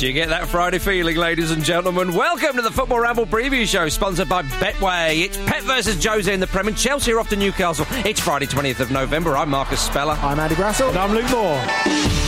Do you get that Friday feeling, ladies and gentlemen? Welcome to the Football Ramble preview show, sponsored by Betway. It's Pep versus Jose in the Prem, and Chelsea are off to Newcastle. It's Friday, 20th of November. I'm Marcus Speller. I'm Andy Brassell. And I'm Luke Moore.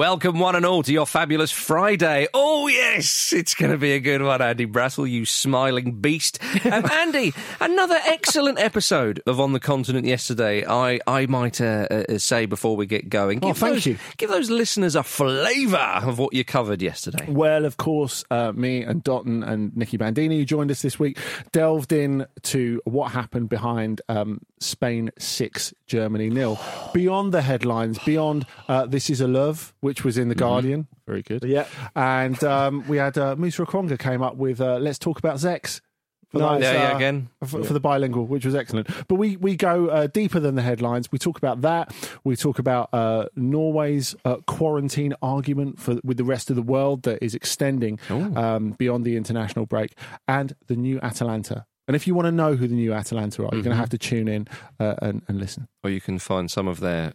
Welcome, one and all, to your fabulous Friday. Oh, yes, it's going to be a good one, Andy Brassell, you smiling beast. Um, Andy, another excellent episode of On the Continent yesterday. I, I might uh, uh, say before we get going. Oh, thank those, you. Give those listeners a flavour of what you covered yesterday. Well, of course, uh, me and Dotun and Nicky Bandini, who joined us this week, delved in to what happened behind um, Spain 6, Germany nil. Beyond the headlines, beyond uh, This Is a Love, which was in The Guardian. Very good. Yeah. And um, we had uh, Musa Okwonga came up with uh, Let's Talk About Zex. For Nice. Yeah, yeah, again. For, for the bilingual, which was excellent. But we, we go uh, deeper than the headlines. We talk about that. We talk about uh, Norway's uh, quarantine argument for with the rest of the world that is extending um, beyond the international break, and the new Atalanta. And if you want to know who the new Atalanta are, you're going to have to tune in uh, and, and listen. Or you can find some of their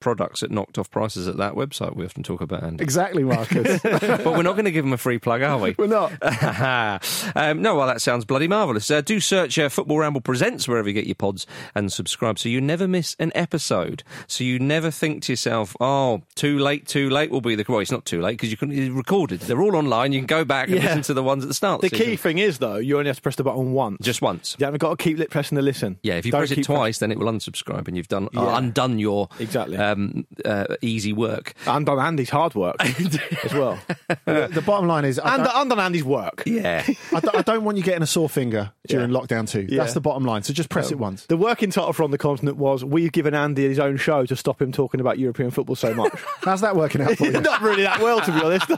products at knocked off prices at that website we often talk about, Andy. Exactly, Marcus. but we're not going to give them a free plug, are we? We're not. um, no, well, that sounds bloody marvellous. Uh, do search uh, Football Ramble Presents wherever you get your pods and subscribe so you never miss an episode. So you never think to yourself, oh, too late, too late will be the. Well, it's not too late because you can it's recorded. They're all online. You can go back and Yeah. listen to the ones at the start. The key thing is, though, you only have to press the button once. Just once. You haven't got to keep pressing the listen. Yeah, if you Don't press it twice, then it will unsubscribe, and you've done uh, Yeah. undone your Exactly. Um, uh, easy work. And done Andy's hard work as well. the, the bottom line is, I and, and done Andy's work. Yeah, I don't, want you getting a sore finger during lockdown too. Yeah. That's the bottom line. So just press it once. The working title from the continent was "We've given Andy his own show to stop him talking about European football so much." How's that working out for you? Not really that well, to be honest.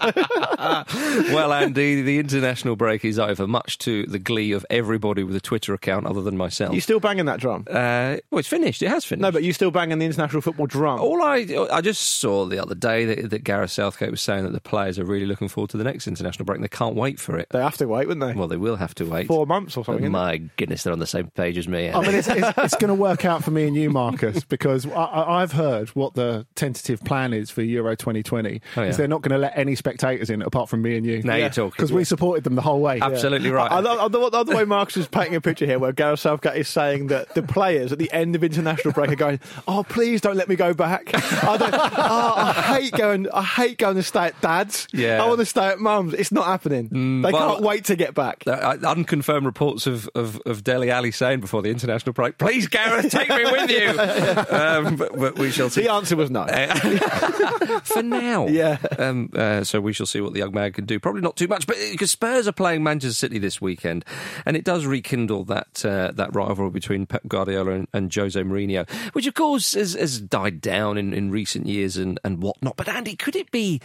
well, Andy, the international break is over, much to the glee of everybody with a Twitter account other than myself. you still banging that drum? Uh, well, it's finished. It has finished. No, but you still banging the international football drum. All I I just saw the other day that, that Gareth Southgate was saying that the players are really looking forward to the next international break and they can't wait for it. They have to wait, wouldn't they? Well, they will have to wait. Four months or something. My goodness, they're on the same page as me. I mean, it's, it's, it's going to work out for me and you, Marcus, because I, I've heard what the tentative plan is for Euro 2020. Oh, yeah. Is they're not going to let any spectators in apart from me and you. now you're talking. Because we supported them the whole way. Absolutely right. I, I love, I love, I love the way Marcus is painting a picture here where Gareth Southgate is saying that the players at the end of international break are going, Oh, please don't let me go back. I, don't, oh, I hate going I hate going to stay at dad's. Yeah. I want to stay at mum's. It's not happening. they well- can't wait to get back. Uh, unconfirmed reports of, of, of Dele Alli saying before the international break, please, Gareth, take me with you. um, but, but we shall see. The answer was no. For now. Yeah. Um, uh, so we shall see what the young man can do. Probably not too much, but because Spurs are playing Manchester City this weekend, and it does rekindle that uh, that rivalry between Pep Guardiola and, and Jose Mourinho, which of course has, has died down in, in recent years and, and whatnot. But Andy, could it be?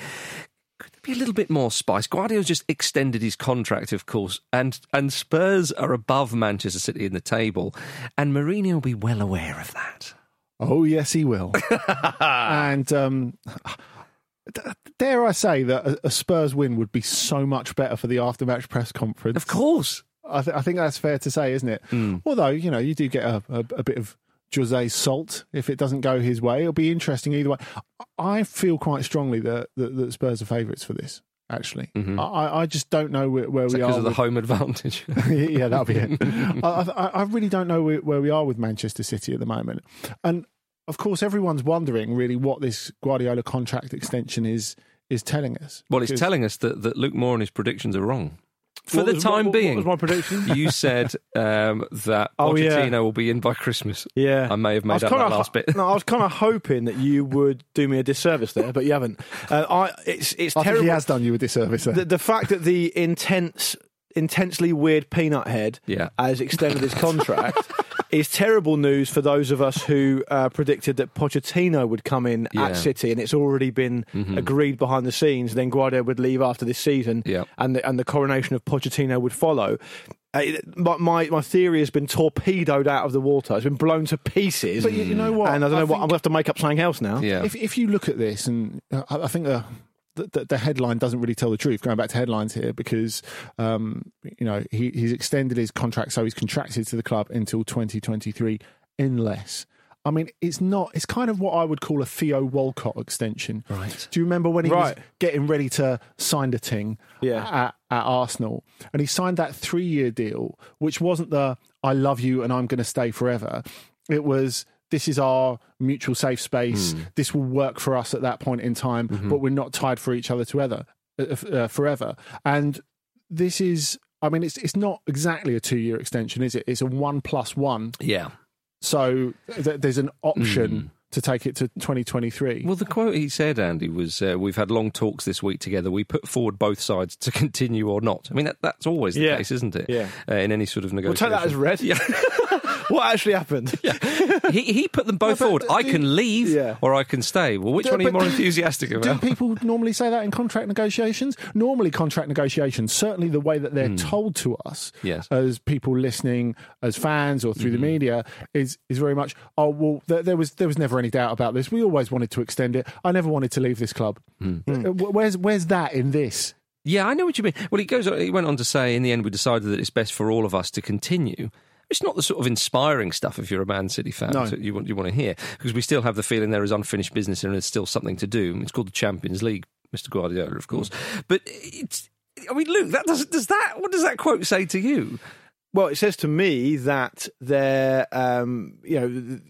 Could there be a little bit more spice? Guardiola's just extended his contract, of course, and and Spurs are above Manchester City in the table, and Mourinho will be well aware of that. Oh, yes, he will. and um, dare I say that a, a Spurs win would be so much better for the after-match press conference. Of course. I, th- I think that's fair to say, isn't it? Although, you know, you do get a, a, a bit of Jose's salt if it doesn't go his way. It'll be interesting either way. I feel quite strongly that, that, that Spurs are favourites for this, actually. Mm-hmm. I, I just don't know where, where we are Because of the with- home advantage. yeah, that'll be it. I, I, I really don't know where, where we are with Manchester City at the moment, and of course, everyone's wondering really what this Guardiola contract extension is is telling us. Well, it's telling us that, that Luke Moore and his predictions are wrong. For What the was- time what- what being, was my prediction? you said um, that Oh, yeah. Pochettino will be in by Christmas. Yeah, I may have made was up that kinda last bit. No, I was kind of hoping that you would do me a disservice there, but you haven't. Uh, I, it's it's I think terrible. he has done you a disservice. there. the, the fact that the intense, intensely weird peanut head Yeah. has extended his contract is terrible news for those of us who uh, predicted that Pochettino would come in Yeah. at City, and it's already been agreed behind the scenes. Then Guardiola would leave after this season, Yeah. and the, and the coronation of Pochettino would follow. Uh, my, my my theory has been torpedoed out of the water. It's been blown to pieces. But you- you know what? And I don't I know what. I'm going to have to make up something else now. Yeah. If if you look at this, and uh, I, I think the the, the, the headline doesn't really tell the truth. Going back to headlines here, because um, you know he, he's extended his contract, so he's contracted to the club until 2023, unless. I mean, it's not. It's kind of what I would call a Theo Walcott extension. Right. Do you remember when he Right. was getting ready to sign the ting Yeah. at, at Arsenal, and he signed that three-year deal, which wasn't the "I love you and I'm going to stay forever." It was this is our mutual safe space. This will work for us at that point in time, but we're not tied for each other together uh, uh, forever. And this is, I mean, it's it's not exactly a two-year extension, is it? It's a one plus one. Yeah. So th- there's an option to take it to 2023. Well, the quote he said, Andy, was uh, We've had long talks this week together. We put forward both sides to continue or not. I mean, that, that's always the Yeah. case, isn't it? Yeah. Uh, in any sort of We'll negotiation. take that as read. what actually happened? he, he put them both but forward. I can leave Yeah. or I can stay. Well, which Yeah, one are you more do- enthusiastic Do about? people normally say that in contract negotiations? Normally, contract negotiations, certainly the way that they're told to us, Yes. as people listening, as fans, or through the media, is is very much. Oh well, there, there was there was never any doubt about this. We always wanted to extend it. I never wanted to leave this club. Hmm. Uh, wh- Where's where's that in this? Yeah, I know what you mean. Well, he goes. He went on to say, in the end, we decided that it's best for all of us to continue. It's not the sort of inspiring stuff if you're a Man City fan No. that you want you want to hear because we still have the feeling there is unfinished business and there's still something to do. It's called the Champions League, Mr. Guardiola, of course. Hmm. But it's. I mean, Luke, that does does that. What does that quote say to you? Well, it says to me that there, um, you know, th-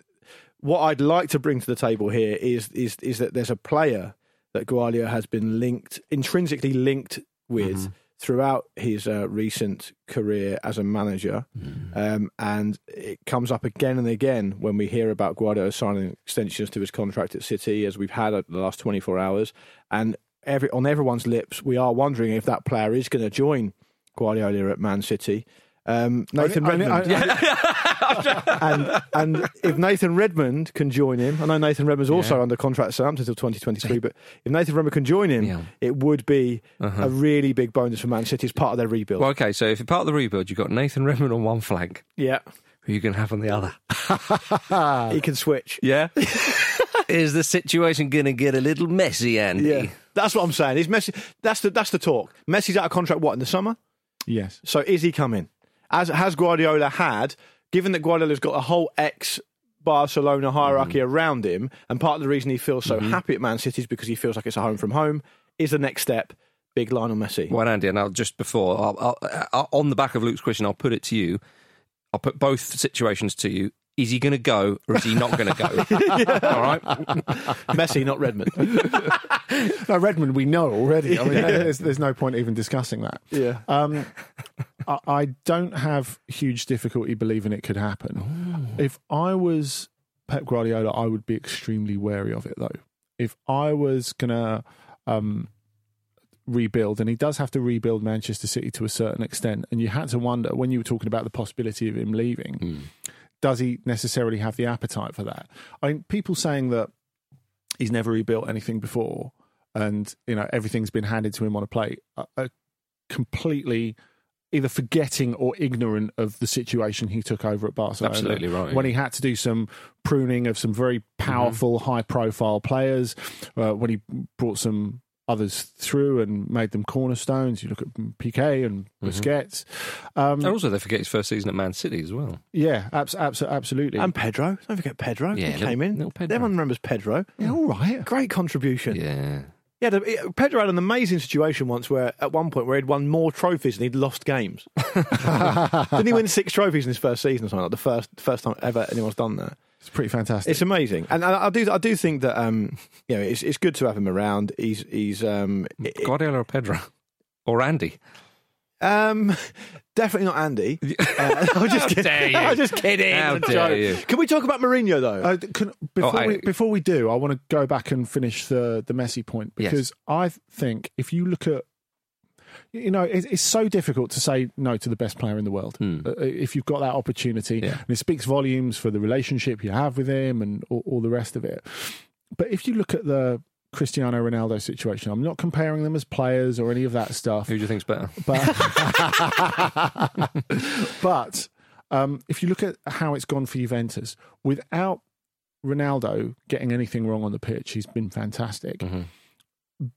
what I'd like to bring to the table here is is is that there's a player that Guardiola has been linked, intrinsically linked with throughout his uh, recent career as a manager, um, and it comes up again and again when we hear about Guardiola signing extensions to his contract at City, as we've had over the last 24 hours, and every on everyone's lips, we are wondering if that player is going to join Guardiola at Man City. Um, Nathan I- I- Redmond, and and if Nathan Redmond can join him, I know Nathan Redmond's also under contract at Southampton until 2023, but if Nathan Redmond can join him, Yeah. it would be a really big bonus for Man City as part of their rebuild. Well, okay, so if you're part of the rebuild, you've got Nathan Redmond on one flank. yeah, Who you can have on the other? he can switch. Yeah. is the situation going to get a little messy, Andy? Yeah, that's what I'm saying. Is Messi? That's the that's the talk. Messi's out of contract. What in the summer? Yes. So is he coming? As has Guardiola had, given that Guardiola's got a whole ex Barcelona hierarchy around him, and part of the reason he feels so happy at Man City is because he feels like it's a home from home. Is the next step big Lionel Messi? Well, Andy, and I'll just before, I'll, I'll, I'll, on the back of Luke's question, I'll put it to you. I'll put both situations to you. Is he going to go or is he not going to go? All right. Messi, not Redmond. No, Redmond, we know already. I mean, there's, there's no point even discussing that. yeah. Um, I, I don't have huge difficulty believing it could happen. If I was Pep Guardiola, I would be extremely wary of it, though. If I was going to um, rebuild, and he does have to rebuild Manchester City to a certain extent, and you had to wonder when you were talking about the possibility of him leaving, does he necessarily have the appetite for that? I mean, people saying that he's never rebuilt anything before, and you know everything's been handed to him on a plate, are, are completely either forgetting or ignorant of the situation he took over at Barcelona. Absolutely right, When he had to do some pruning of some very powerful, high-profile players, uh, when he brought some others through and made them cornerstones. You look at Piqué and Busquets. Um, And also, they forget his first season at Man City as well. yeah, abs- abs- absolutely. And Pedro. Don't forget Pedro. Yeah, he little- came in. little Pedro. Everyone remembers Pedro. yeah, all right. Great contribution. Yeah. Yeah, the, Pedro had an amazing situation once where, at one point, where he'd won more trophies than he'd lost games. Didn't he win six trophies in his first season or something? Like the first first time ever anyone's done that. It's pretty fantastic. It's amazing, and I, I do I do think that um, you know it's it's good to have him around. He's he's um, it- Guardiola or Pedro? Or Andy? Um definitely not Andy. Uh, I'm just kidding. dare you. I'm just kidding. How dare you. Can we talk about Mourinho though? Uh, can, before, I- we, before we do, I want to go back and finish the the Messi point Yes. because I think if you look at, you know, it, it's so difficult to say no to the best player in the world Hmm. uh, if you've got that opportunity. Yeah. And it speaks volumes for the relationship you have with him and all, all the rest of it. But if you look at the Cristiano Ronaldo situation, I'm not comparing them as players or any of that stuff. Who do you think's better? But but um, if you look at how it's gone for Juventus, without Ronaldo getting anything wrong on the pitch, he's been fantastic.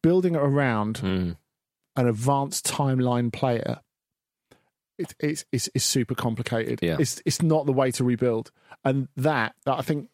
building around Mm. an advanced timeline player, it, it's, it's it's super complicated. Yeah. It's it's not the way to rebuild, and that I think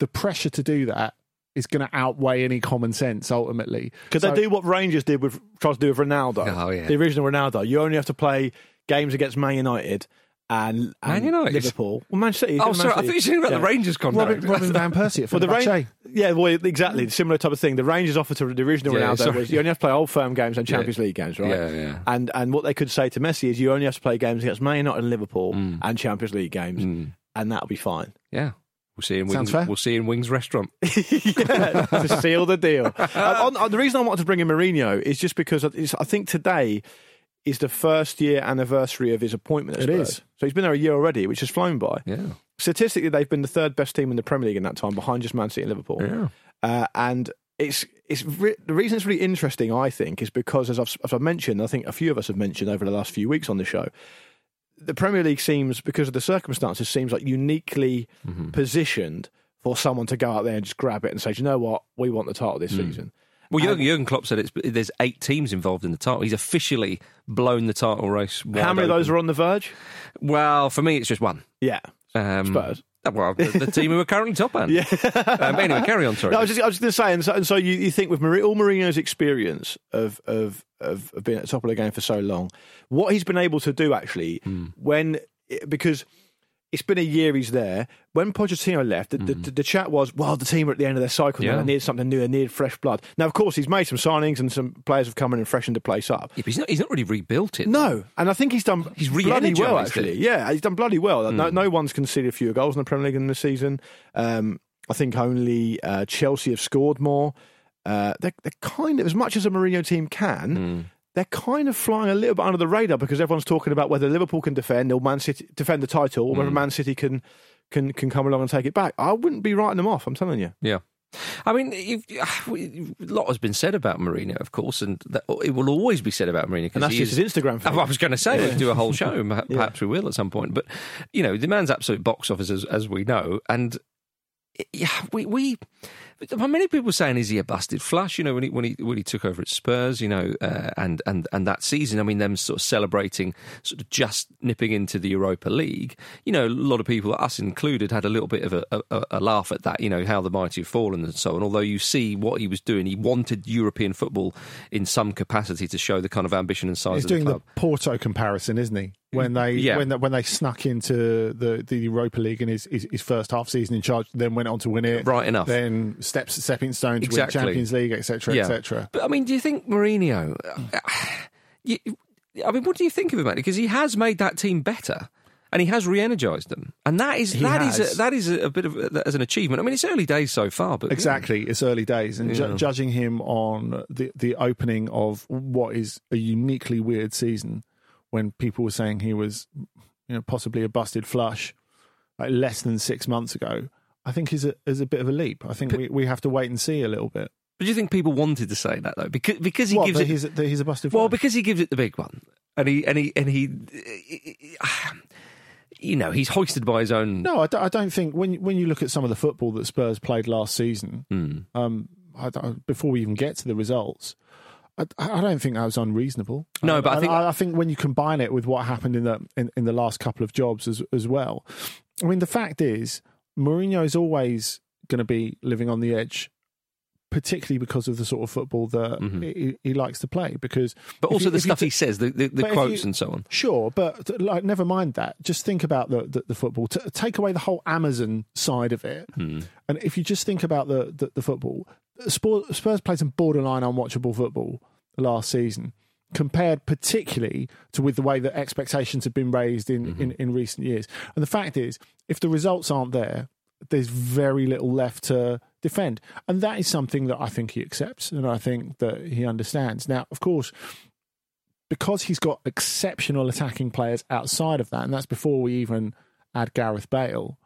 the pressure to do that is going to outweigh any common sense ultimately. Could So- they do what Rangers did with tried to do with Ronaldo? Oh, yeah. The original Ronaldo. You only have to play games against Man United and, and Man United? Liverpool. Well, Man City. Oh, Man sorry. I thought you were saying about Yeah. the Rangers contract. Robin, Robin van Persie at Well, the Rangers, yeah, well, exactly, the similar type of thing. The Rangers offer to the original Yeah, Ronaldo sorry. was you only have to play old firm games and Yeah. Champions League games, right? Yeah, yeah. And and what they could say to Messi is you only have to play games against Man United and Liverpool Mm. and Champions League games, and that'll be fine. Yeah. We'll see in Wings. fair. We'll see in Wings Restaurant. yeah, to seal the deal. On, on- the reason I wanted to bring in Mourinho is just because I think today is the first year anniversary of his appointment. It is. So he's been there a year already, which has flown by. Yeah. Statistically, they've been the third best team in the Premier League in that time, behind just Man City and Liverpool. Yeah. Uh, and it's it's re- the reason it's really interesting, I think, is because as I've, as I've mentioned, I think a few of us have mentioned over the last few weeks on the show, the Premier League seems, because of the circumstances, seems like uniquely Mm-hmm. positioned for someone to go out there and just grab it and say, "Do you know what, we want the title this season. Well, Jurgen, Jurgen Klopp said it's, there's eight teams involved in the title. He's officially blown the title race. How many of those are on the verge? Well, for me, it's just one. Yeah, Um, Spurs. Well, the, the team who are currently top hand. Yeah. Um, anyway, carry on. Sorry. No, I was just, just going to say, and so, and so you, you think with Mourinho, all Mourinho's experience of, of of of being at the top of the game for so long, what he's been able to do actually, Hmm. when because it's been a year he's there. When Pochettino left, the, the, the chat was, well, the team are at the end of their cycle now. Yeah. They need something new. They need fresh blood. Now, of course, he's made some signings and some players have come in and freshened the place up. Yeah, but he's not. He's not really rebuilt it. No, and I think he's done He's bloody well. Actually, it. Yeah, he's done bloody well. No, no one's conceded fewer goals in the Premier League in the season. Um, I think only uh, Chelsea have scored more. Uh, they're, they're kind of as much as a Mourinho team can. Hmm. They're kind of flying a little bit under the radar because everyone's talking about whether Liverpool can defend or Man City defend the title, or whether mm. Man City can can can come along and take it back. I wouldn't be writing them off. I'm telling you. Yeah. I mean, you've, a lot has been said about Mourinho, of course, and that, it will always be said about Mourinho. And that's just is- his Instagram oh, I was going to say, let's do a whole show, perhaps we will at some point. But, you know, the man's absolute box office, as, as we know. And, yeah, we, we, many people saying, is he a busted flush? You know, when he, when he, when he took over at Spurs, you know, uh, and, and, and that season, I mean, them sort of celebrating, sort of just nipping into the Europa League. You know, a lot of people, us included, had a little bit of a, a, a laugh at that, you know, how the mighty have fallen and so on. Although you see what he was doing, he wanted European football in some capacity to show the kind of ambition and size He's of the doing club. the Porto comparison, isn't he? When mm, they Yeah. when when they snuck into the, the Europa League in his, his his first half season in charge, then went on to win it. Right enough. Then steps stepping stone to Exactly. win Champions League, etc., Yeah. etc. But I mean, do you think Mourinho? you, I mean, what do you think of him? Because he has made that team better, and he has re-energized them, and that is He that is a, that is a, bit of a, as an achievement. I mean, it's early days so far, but Exactly, it's early days, and ju- Yeah. judging him on the the opening of what is a uniquely weird season, when people were saying he was, you know, possibly a busted flush, like less than six months ago, I think is a is a bit of a leap. I think we, we have to wait and see a little bit. But do you think people wanted to say that though? Because because he What, gives it he's, that he's a busted well, flush? because he gives it the big one, and he and he and he, you know, he's hoisted by his own. No, I don't, I don't think when when you look at some of the football that Spurs played last season, Hmm. um, I before we even get to the results, I, I don't think that was unreasonable. No, but I think- I, think when you combine it with what happened in the in, in the last couple of jobs as as well, I mean the fact is Mourinho is always going to be living on the edge. Particularly because of the sort of football that he, he likes to play, because Mm-hmm. but also you- the stuff t- he says, the, the, the quotes you- and so on. Sure, but like, never mind that. Just think about the the, the football. T- take away the whole Amazon side of it, Hmm. and if you just think about the the, the football, Spurs, played some borderline unwatchable football last season, compared particularly to with the way that expectations have been raised in, mm-hmm. in, in recent years. And the fact is, if the results aren't there, there's very little left to defend, and that is something that I think he accepts, and I think that he understands. Now, of course because he's got exceptional attacking players outside of that, and that's before we even add Gareth Bale.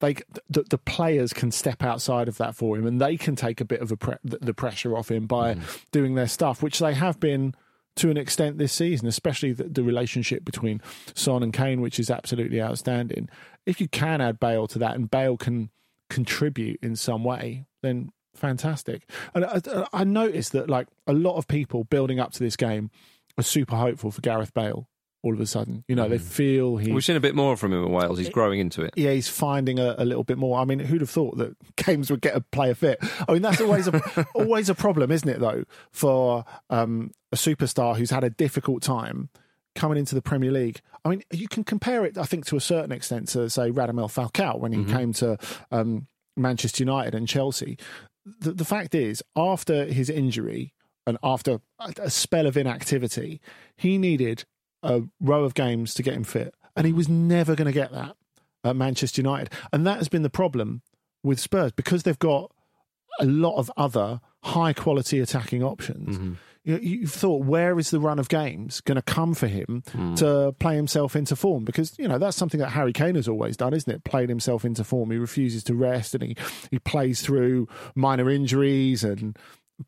They, the, the players can step outside of that for him, and they can take a bit of a pre- the pressure off him by mm-hmm. doing their stuff, which they have been to an extent this season, especially the, the relationship between Son and Kane, which is absolutely outstanding. If you can add Bale to that, and Bale can contribute in some way, then fantastic. And I, I noticed that like a lot of people building up to this game are super hopeful for Gareth Bale. All of a sudden, you know, they feel he We've seen a bit more from him in Wales. He's growing into it. yeah, he's finding a, a little bit more. I mean, who'd have thought that games would get a player fit? I mean, that's always a always a problem, isn't it? Though for um, a superstar who's had a difficult time coming into the Premier League. I mean, you can compare it, I think, to a certain extent to say Radamel Falcao when he came to um, Manchester United and Chelsea. The, the fact is, after his injury and after a spell of inactivity, he needed a row of games to get him fit, and he was never going to get that at Manchester United. And that has been the problem with Spurs because they've got a lot of other high quality attacking options. Mm-hmm. You, you've thought, where is the run of games going to come for him mm. to play himself into form? Because, you know, that's something that Harry Kane has always done, isn't it? Played himself into form. He refuses to rest and he, he plays through minor injuries and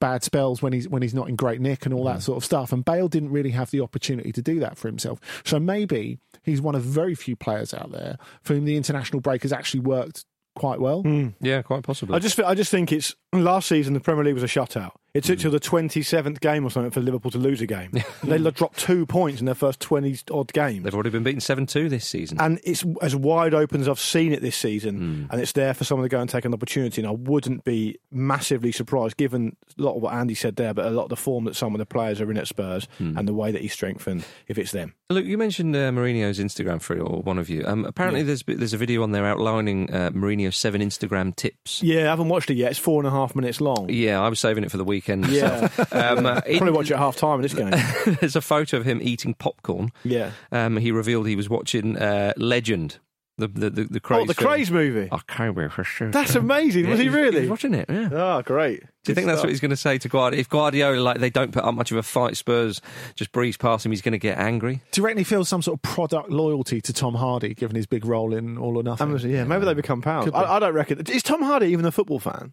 bad spells when he's when he's not in great nick and all that mm. sort of stuff. And Bale didn't really have the opportunity to do that for himself. So maybe he's one of very few players out there for whom the international break has actually worked quite well. Mm. Yeah, quite possibly. I just, I just think it's last season the Premier League was a shutout. It took till the twenty seventh game or something for Liverpool to lose a game. they dropped two points in their first twenty odd games. They've already been beaten 7 2 this season. and it's as wide open as I've seen it this season, and it's there for someone to go and take an opportunity. And I wouldn't be massively surprised, given a lot of what Andy said there, but a lot of the form that some of the players are in at Spurs and the way that he's strengthened, if it's them. Look, you mentioned uh, Mourinho's Instagram for or one of you. Um, apparently, there's there's a video on there outlining uh, Mourinho's seven Instagram tips. Yeah, I haven't watched it yet. It's four and a half minutes long. Yeah, I was saving it for the weekend. Yeah. myself. um, uh, in- Probably watch it at half time in this game. there's a photo of him eating popcorn. yeah. Um, he revealed he was watching uh, Legend, the the the, the Krays movie. Oh, the film. Krays movie. I can't remember for sure. That's amazing. Yeah, Was he was- really? was watching it? Yeah. Oh, great. Do you think that's what he's going to say to Guardiola? If Guardiola, like, they don't put up much of a fight, Spurs just breeze past him, he's going to get angry. Do you reckon he feels some sort of product loyalty to Tom Hardy, given his big role in All or Nothing? Amazon, yeah, maybe they become pals. Be. I, I don't reckon. Is Tom Hardy even a football fan?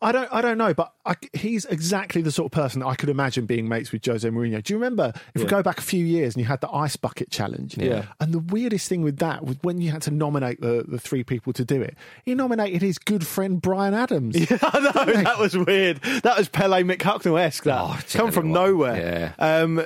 I don't, I don't know, but I, he's exactly the sort of person I could imagine being mates with Jose Mourinho. Do you remember if we go back a few years and you had the ice bucket challenge? Yeah. And the weirdest thing with that was when you had to nominate the, the three people to do it, he nominated his good friend Bryan Adams. I know that was weird. That was Pele McHucknell esque. That Oh, come from what. nowhere. Um,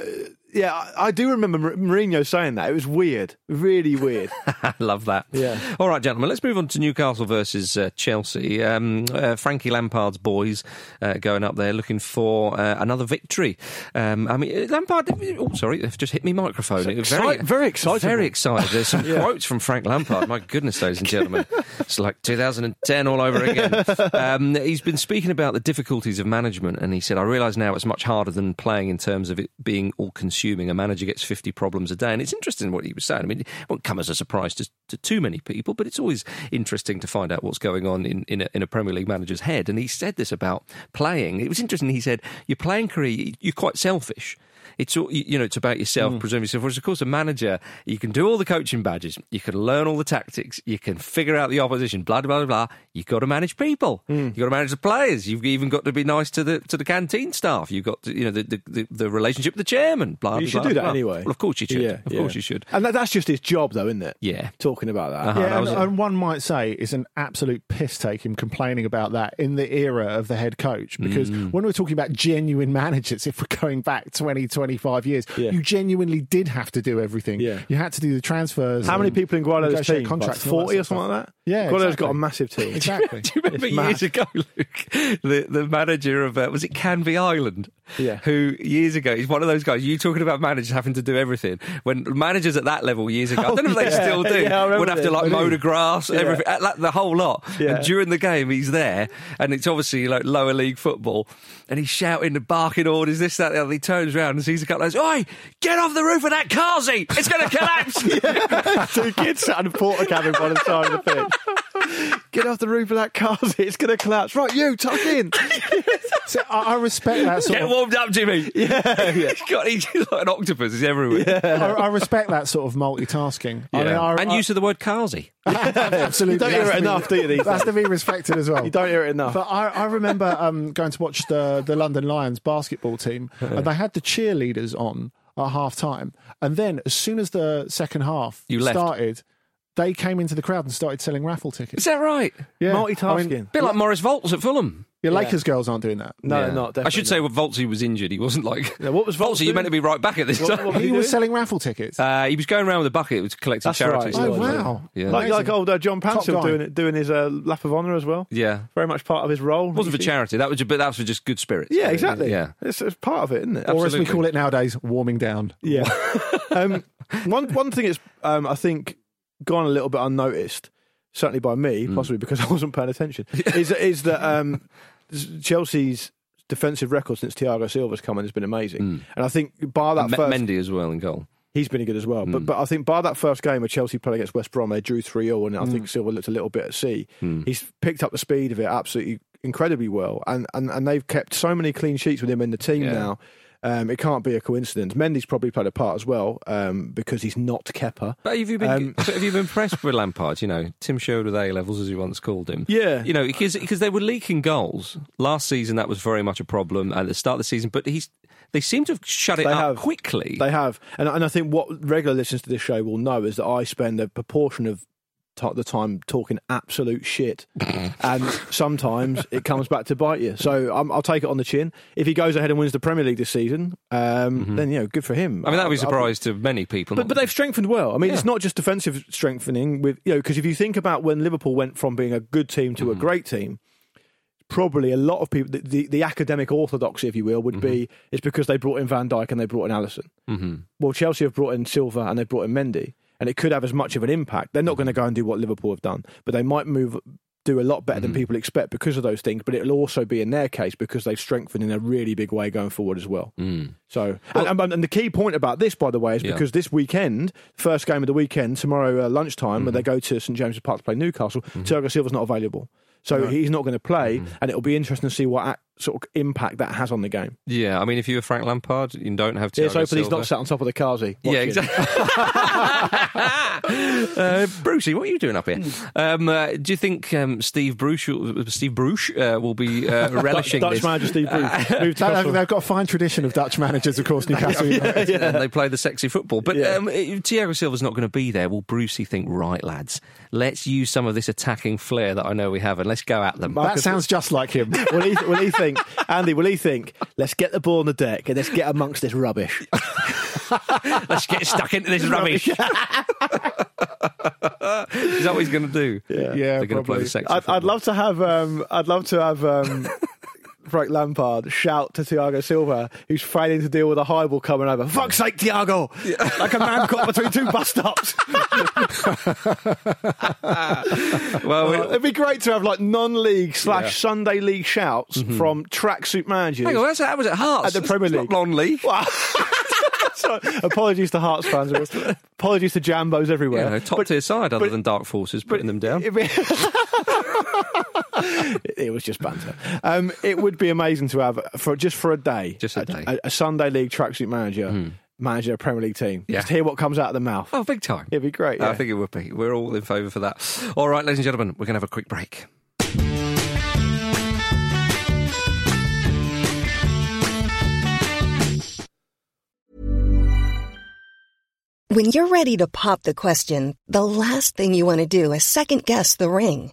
yeah, I, I do remember Mourinho saying that. It was weird, really weird. I love that. Yeah. All right, gentlemen, let's move on to Newcastle versus uh, Chelsea. Um, uh, Frankie Lampard's boys uh, going up there looking for uh, another victory. Um, I mean, uh, Lampard. Oh, sorry, they've just hit me microphone. It was Excite- very excitable. Very excited. There's some quotes from Frank Lampard. My goodness, ladies and gentlemen, it's like 2010 all over again. Um, he's been speaking about the difficulties of management, and he said, "I realise now it's much harder than playing in terms of it being all-consuming. A manager gets 50 problems a day, and it's interesting what he was saying. I mean, it won't come as a surprise to, to too many people, but it's always interesting to find out what's going on in in a, in a Premier League manager's head. And he said this about playing. It was interesting. He said, "Your playing career, you're quite selfish." It's all, you you know, it's about yourself, preserve yourself. Whereas, of course, a manager, you can do all the coaching badges, you can learn all the tactics, you can figure out the opposition, blah blah blah blah. You've got to manage people, you've got to manage the players, you've even got to be nice to the to the canteen staff. You've got to, you know, the the, the, the relationship with the chairman. Blah. you blah, You should blah, do that blah. anyway. Well, of course you should. Yeah, of yeah. course you should. And that, that's just his job, though, isn't it? Yeah. Talking about that. Uh-huh. Yeah, that and, was it. and one might say it's an absolute piss take him complaining about that in the era of the head coach. Because Mm. when we're talking about genuine managers, if we're going back 20, 25 years, Yeah. you genuinely did have to do everything. Yeah. You had to do the transfers. How many people in negotiate team? Like contracts that 40 or something like that? Yeah, Guardiola's exactly. got a massive team. Exactly. Do you remember It's years mad. ago, Luke, the, the manager of, uh, was it Canvey Island? Yeah. Who years ago, he's one of those guys, you talking about managers having to do everything. When managers at that level years ago, I oh, don't know if they Oh, still do, Yeah, would have to like mow the grass, Yeah. everything, like, the whole lot. Yeah. And during the game, he's there, and it's obviously like lower league football, and he's shouting and barking orders, this, that, the other. He turns around and sees a couple of those, Oi, get off the roof of that car seat! It's going to collapse! Two kids sat in a Portakabin by the side of the pitch. Get off the roof of that car. It's going to collapse. Right, you, tuck in. So I, I respect that sort Get of. warmed up, Jimmy! yeah, yeah. He's got, he's like an octopus, he's everywhere. I, I respect that sort of multitasking. I mean, Yeah. I, and I, use of the word Carsey. absolutely You don't hear that's it to be- enough, do you, these That's to be respected as well. You don't hear it enough. But I, I remember um, going to watch the the London Lions basketball team, and they had the cheerleaders on at half time. And then, as soon as the second half You left. started, they came into the crowd and started selling raffle tickets. Is that right? Yeah. Multitasking. I mean, bit like Moritz Volz at Fulham. Your Lakers girls aren't doing that. No, Yeah. not. Definitely I should say, not. well, Voltsy was injured. He wasn't like. Yeah, what was Volz Voltsy? You meant to be right back at this What- time. what- He you was doing? selling raffle tickets. Uh, he was going around with a bucket, was collecting That's right. charities. he oh was, wow! Yeah. Like, like old uh, John Top Pansel guy. doing it, doing his uh, lap of honour as well. Yeah, Very much part of his role. wasn't for charity. That was, but that was for just good spirits. Yeah, exactly. Yeah. it's, it's part of it, isn't it? or as we absolutely. call it nowadays, warming down. Yeah. um, one one thing is, um, I think, gone a little bit unnoticed, certainly by me, Mm. possibly because I wasn't paying attention, is is that um, Chelsea's defensive record since Thiago Silva's come in has been amazing, and I think bar that Me- first, Mendy as well in goal. he's been good as well. But but I think by that first game where Chelsea played against West Brom, they drew three 0 and I think Silva looked a little bit at sea. Hmm. He's picked up the speed of it absolutely incredibly well, and and, and they've kept so many clean sheets with him in the team Yeah. now. Um, it can't be a coincidence. Mendy's probably played a part as well um, because he's not Kepa. But have you been Um, have you been impressed with Lampard? You know, Tim Sherwood with A levels, as he once called him. Yeah. You know, because because they were leaking goals last season. That was very much a problem at the start of the season. But he's they seem to have shut it They up have. quickly. They have, and and I think what regular listeners to this show will know is that I spend a proportion of t- the time talking absolute shit, and sometimes it comes back to bite you. So I'm, I'll take it on the chin. If he goes ahead and wins the Premier League this season, um, then you know, good for him. Mm-hmm. I mean, that would be a surprise to many people. But, but they've strengthened well. I mean, it's not just defensive strengthening. With you know, because if you think about when Liverpool went from being a good team Mm-hmm. to a great team, probably a lot of people, the, the, the academic orthodoxy, if you will, would be Mm-hmm. it's because they brought in Van Dijk and they brought in Alisson. hmm Well, Chelsea have brought in Silva and they brought in Mendy, and it could have as much of an impact. They're not mm-hmm. going to go and do what Liverpool have done, but they might move. Do a lot better than mm-hmm. people expect because of those things, but it'll also be in their case because they've strengthened in a really big way going forward as well. Mm. So, and, and, and the key point about this, by the way, is Yeah. because this weekend, first game of the weekend, tomorrow uh, lunchtime, when they mm-hmm. go to St James's Park to play Newcastle, Thiago Silva's not available. So he's not going to play, and it'll be interesting to see what sort of impact that has on the game. Yeah, I mean, if you were Frank Lampard, you don't have to. Let's hope he's not sat on top of the Kazi. Yeah, exactly. uh, Brucey, what are you doing up here? Um, uh, do you think um, Steve Bruce, will- Steve Bruce, uh, will be uh, relishing Dutch this? manager Steve Bruce moved to They- Costa- They've got a fine tradition of Dutch managers, of course, Newcastle United. and they play the sexy football. But Yeah. um, if Thiago Silva's not going to be there. Will Brucey think, right, lads, let's use some of this attacking flair that I know we have, and let's go at them. That sounds just like him. will he, will he think, Andy, will he think, let's get the ball on the deck and let's get amongst this rubbish? let's get stuck into this rubbish. Is that what he's going to do? Yeah. Yeah, They're going to play probably. the sexy I'd. I'd love to have, um, I'd love to have um, Frank Lampard shout to Thiago Silva, who's failing to deal with a high ball coming over. Fuck's sake, Thiago! Like a man caught between two bus stops. well, we- It'd be great to have like non-league slash Sunday league shouts mm-hmm. from tracksuit managers. hang on, that's, that was at Hearts. At the Premier It's not League. non-league. Sorry, apologies to Hearts fans. apologies to Jambos everywhere. Yeah, top But- tier side, other but- than Dark Forces putting them down. It, it was just banter. Um, it would be amazing to have for just for a day, Just a day. Hmm. a, a Sunday league tracksuit manager, manager a Premier League team. Yeah. Just hear what comes out of the mouth. Oh, big time. It'd be great. I think it would be. We're all in favour for that. All right, ladies and gentlemen, we're going to have a quick break. When you're ready to pop the question, the last thing you want to do is second guess the ring.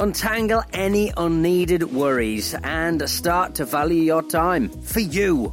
Untangle any unneeded worries and start to value your time for you.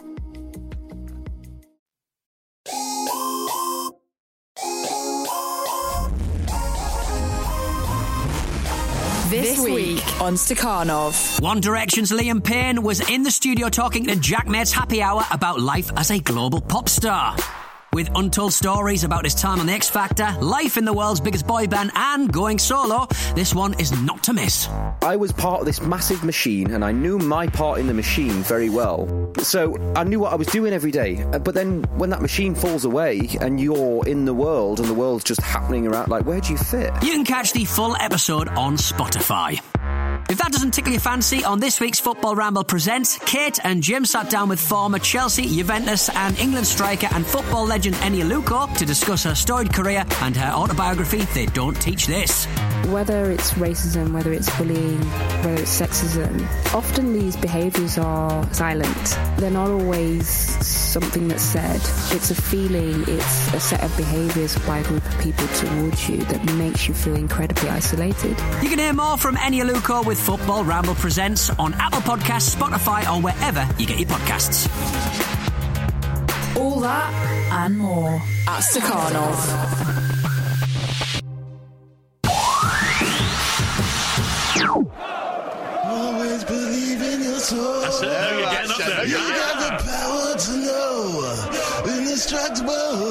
This, week on Stakhanov. One Direction's Liam Payne was in the studio talking to Jack Mate's Happy Hour about life as a global pop star. With untold stories about his time on The X Factor, life in the world's biggest boy band, and going solo, this one is not to miss. I was part of this massive machine and I knew my part in the machine very well. So I knew what I was doing every day. Uh, But then when that machine falls away and you're in the world and the world's just happening around, like, where do you fit? You can catch the full episode on Spotify. If that doesn't tickle your fancy, on this week's Football Ramble Presents, Kate and Jim sat down with former Chelsea, Juventus, and England striker and football legend Eni Aluko to discuss her storied career and her autobiography, They Don't Teach This. Whether it's racism, whether it's bullying, whether it's sexism, often these behaviours are silent. They're not always something that's said. It's a feeling, it's a set of behaviours by a group of people towards you that makes you feel incredibly isolated. You can hear more from Eni Aluko with Football Ramble Presents on Apple Podcasts, Spotify, or wherever you get your podcasts. All that and more at Stakhanov. Always believe in your soul. That's it. Now you're getting up there. You got the power to know. Indestructible.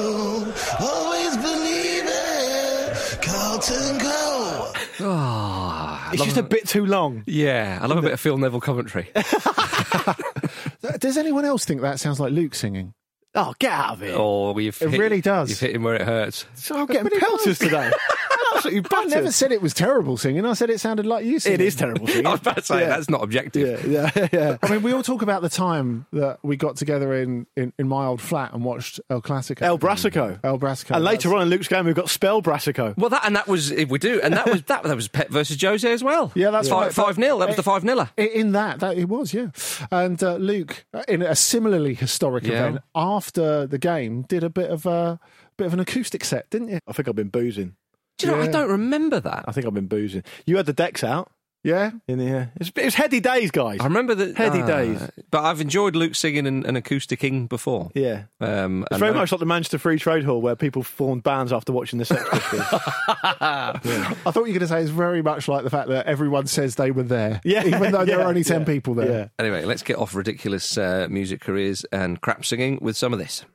I It's just a bit too long. Yeah, I love a bit of Phil Neville commentary. Does anyone else think that sounds like Luke singing? Oh, get out of it. Oh, you've It hit- really does. You've hit him where it hurts. So I'm getting But pelters today. Absolutely I never said it was terrible singing. I said it sounded like you singing. It is terrible singing. I was about to say Yeah. that's not objective. Yeah, yeah, yeah. I mean, we all talk about the time that we got together in, in, in my old flat and watched El Clasico. El Brassico. El Brassico. And later That's- on in Luke's game, we've got Spell Brassico. Well, that and that was if we do, and that was that that was Pep versus Jose as well. Yeah, that's five right. five nil. That was the five niler. In that, that it was, yeah. And uh, Luke, in a similarly historic Yeah. event, after the game, did a bit of a bit of an acoustic set, didn't you? I think I've been boozing. Do you know? I don't remember that. I think I've been boozing. You had the decks out Yeah. in the. Uh, it's, it was heady days, guys. I remember that Heady ah, days. but I've enjoyed Luke singing and, and acousticing before. Yeah. Um, It's very I- much like the Manchester Free Trade Hall where people formed bands after watching the Sex Pistols. I thought you were going to say it's very much like the fact that everyone says they were there, Yeah, even though there yeah, are only 10 yeah, people there. yeah. Anyway, let's get off ridiculous uh, music careers and crap singing with some of this.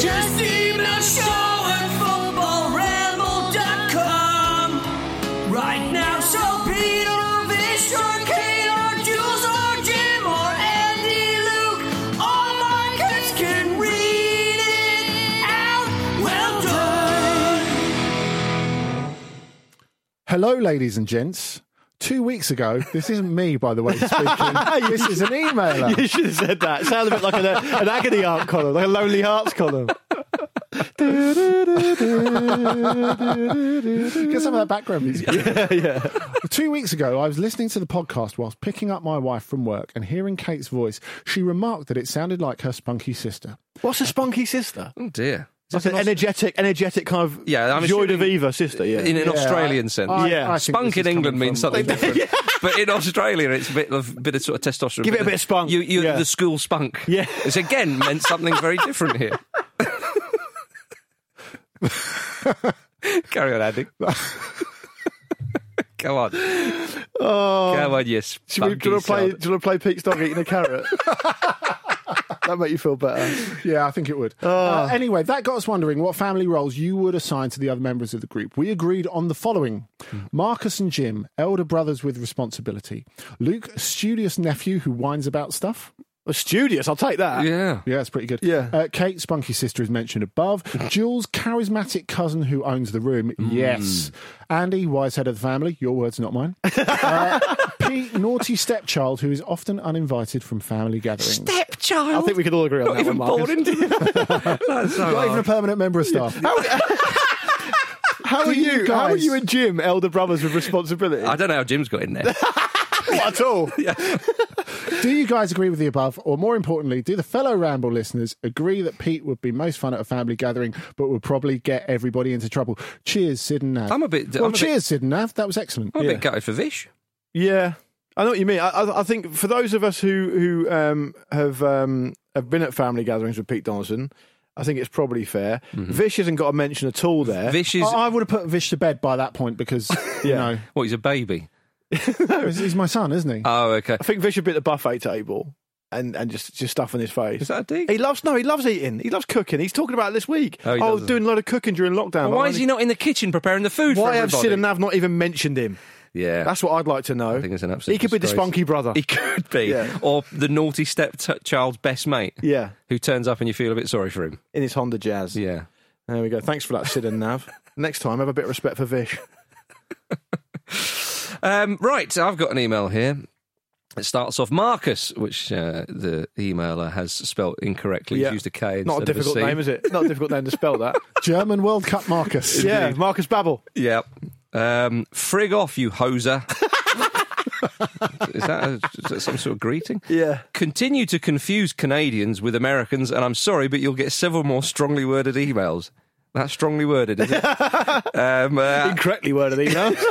Just email show Hello, ladies and gents. Two weeks ago, this isn't me, by the way, speaking. this is an emailer. you should have said that. It sounded a bit like an, an agony heart column, like a Lonely Hearts column. Get some of that background music. yeah, yeah. Two weeks ago, I was listening to the podcast whilst picking up my wife from work and hearing Kate's voice. She remarked that it sounded like her spunky sister. What's a spunky sister? Oh dear. Like an energetic, energetic kind of Yeah, I'm joy de viva sister. Yeah. In an Yeah, Australian I- sense. I- Yeah. I Spunk in England means something different. But in Australia, it's a bit of bit of sort of testosterone. Give it a bit of spunk. You, you Yeah. the school spunk. Yeah. It's again meant something very different here. Carry on, Andy. Come on. Oh. Come on, yes. Should we, do, you want to play, do you want to play Pete's dog eating a carrot? That make you feel better. Yeah, I think it would. Uh, anyway, that got us wondering what family roles you would assign to the other members of the group. We agreed on the following Marcus and Jim, elder brothers with responsibility. Luke, studious nephew who whines about stuff. Well, studious, I'll take that. Yeah. Yeah, that's pretty good. Yeah. Uh, Kate, spunky sister, is mentioned above. Jules, charismatic cousin who owns the room. Yes. Andy, wise head of the family. Your words, not mine. uh, Pete, naughty stepchild who is often uninvited from family gatherings. Stepchild. I think we could all agree on not that even one, Marcus. born into the. That's so Not even a permanent member of staff. How are you you? How are you and Jim, elder brothers with responsibility? I don't know how Jim's got in there. Not at all. Do you guys agree with the above? Or more importantly, do the fellow Ramble listeners agree that Pete would be most fun at a family gathering, but would probably get everybody into trouble? Cheers, Sid and Nav. I'm a bit- Well, I'm a bit- cheers, Sid and Nav. That was excellent. I'm a bit gutted for Vish. Yeah, I know what you mean. I, I, I think for those of us who who um, have um, have been at family gatherings with Pete Donaldson, I think it's probably fair. Vish hasn't got a mention at all there. Vish is. I, I would have put Vish to bed by that point because, you know, What, he's a baby? he's, he's my son, isn't he? Oh, okay. I think Vish would be at the buffet table and, and just just stuff in his face. Is that a dig? He loves no, he loves eating. He loves cooking. He's talking about it this week. Oh, he oh doing a lot of cooking during lockdown. Well, why Like, is he not in the kitchen preparing the food Why for have everybody? Sid and Nav not even mentioned him? Yeah. That's what I'd like to know. I think it's an absolute He could be the spunky brother. He could be. Yeah. Or the naughty stepchild's best mate yeah, who turns up and you feel a bit sorry for him. in his Honda Jazz. Yeah. There we go. Thanks for that, Sid and Nav. Next time, have a bit of respect for Vish. Um, right, I've got an email here. It starts off Marcus, which uh, the emailer has spelt incorrectly. Yeah. He's used a K instead Not a of a difficult name, is it? Not a difficult name to spell that. German World Cup Marcus. yeah, Marcus Babbel. Yep. Um, frig off, you hoser. is, that a, is that some sort of greeting? Yeah. Continue to confuse Canadians with Americans, and I'm sorry, but you'll get several more strongly worded emails. That's strongly worded, is it? um, uh, Incorrectly worded email.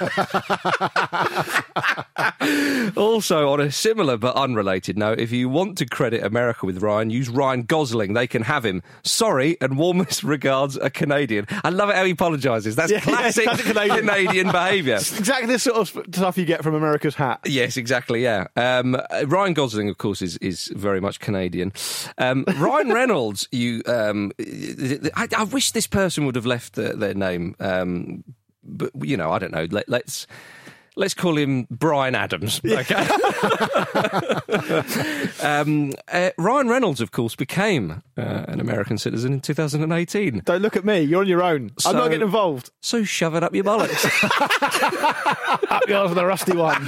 also, on a similar but unrelated note, if you want to credit America with Ryan, use Ryan Gosling. They can have him. Sorry, and warmest regards, a Canadian. I love it how he apologises. That's Yeah, yeah, classic classic Canadian. Canadian behaviour. exactly the sort of stuff you get from America's hat. Yes, exactly. Yeah, um, uh, Ryan Gosling, of course, is is very much Canadian. Um, Ryan Reynolds, you, um, I, I wish this person would have left their, their name, um, but you know, I don't know. Let, let's. Let's call him Bryan Adams. Okay. um, uh, Ryan Reynolds, of course, became uh, an American citizen in 2018. Don't look at me. You're on your own. So- I'm not getting involved. So shove it up your bollocks. Up yours with a rusty one.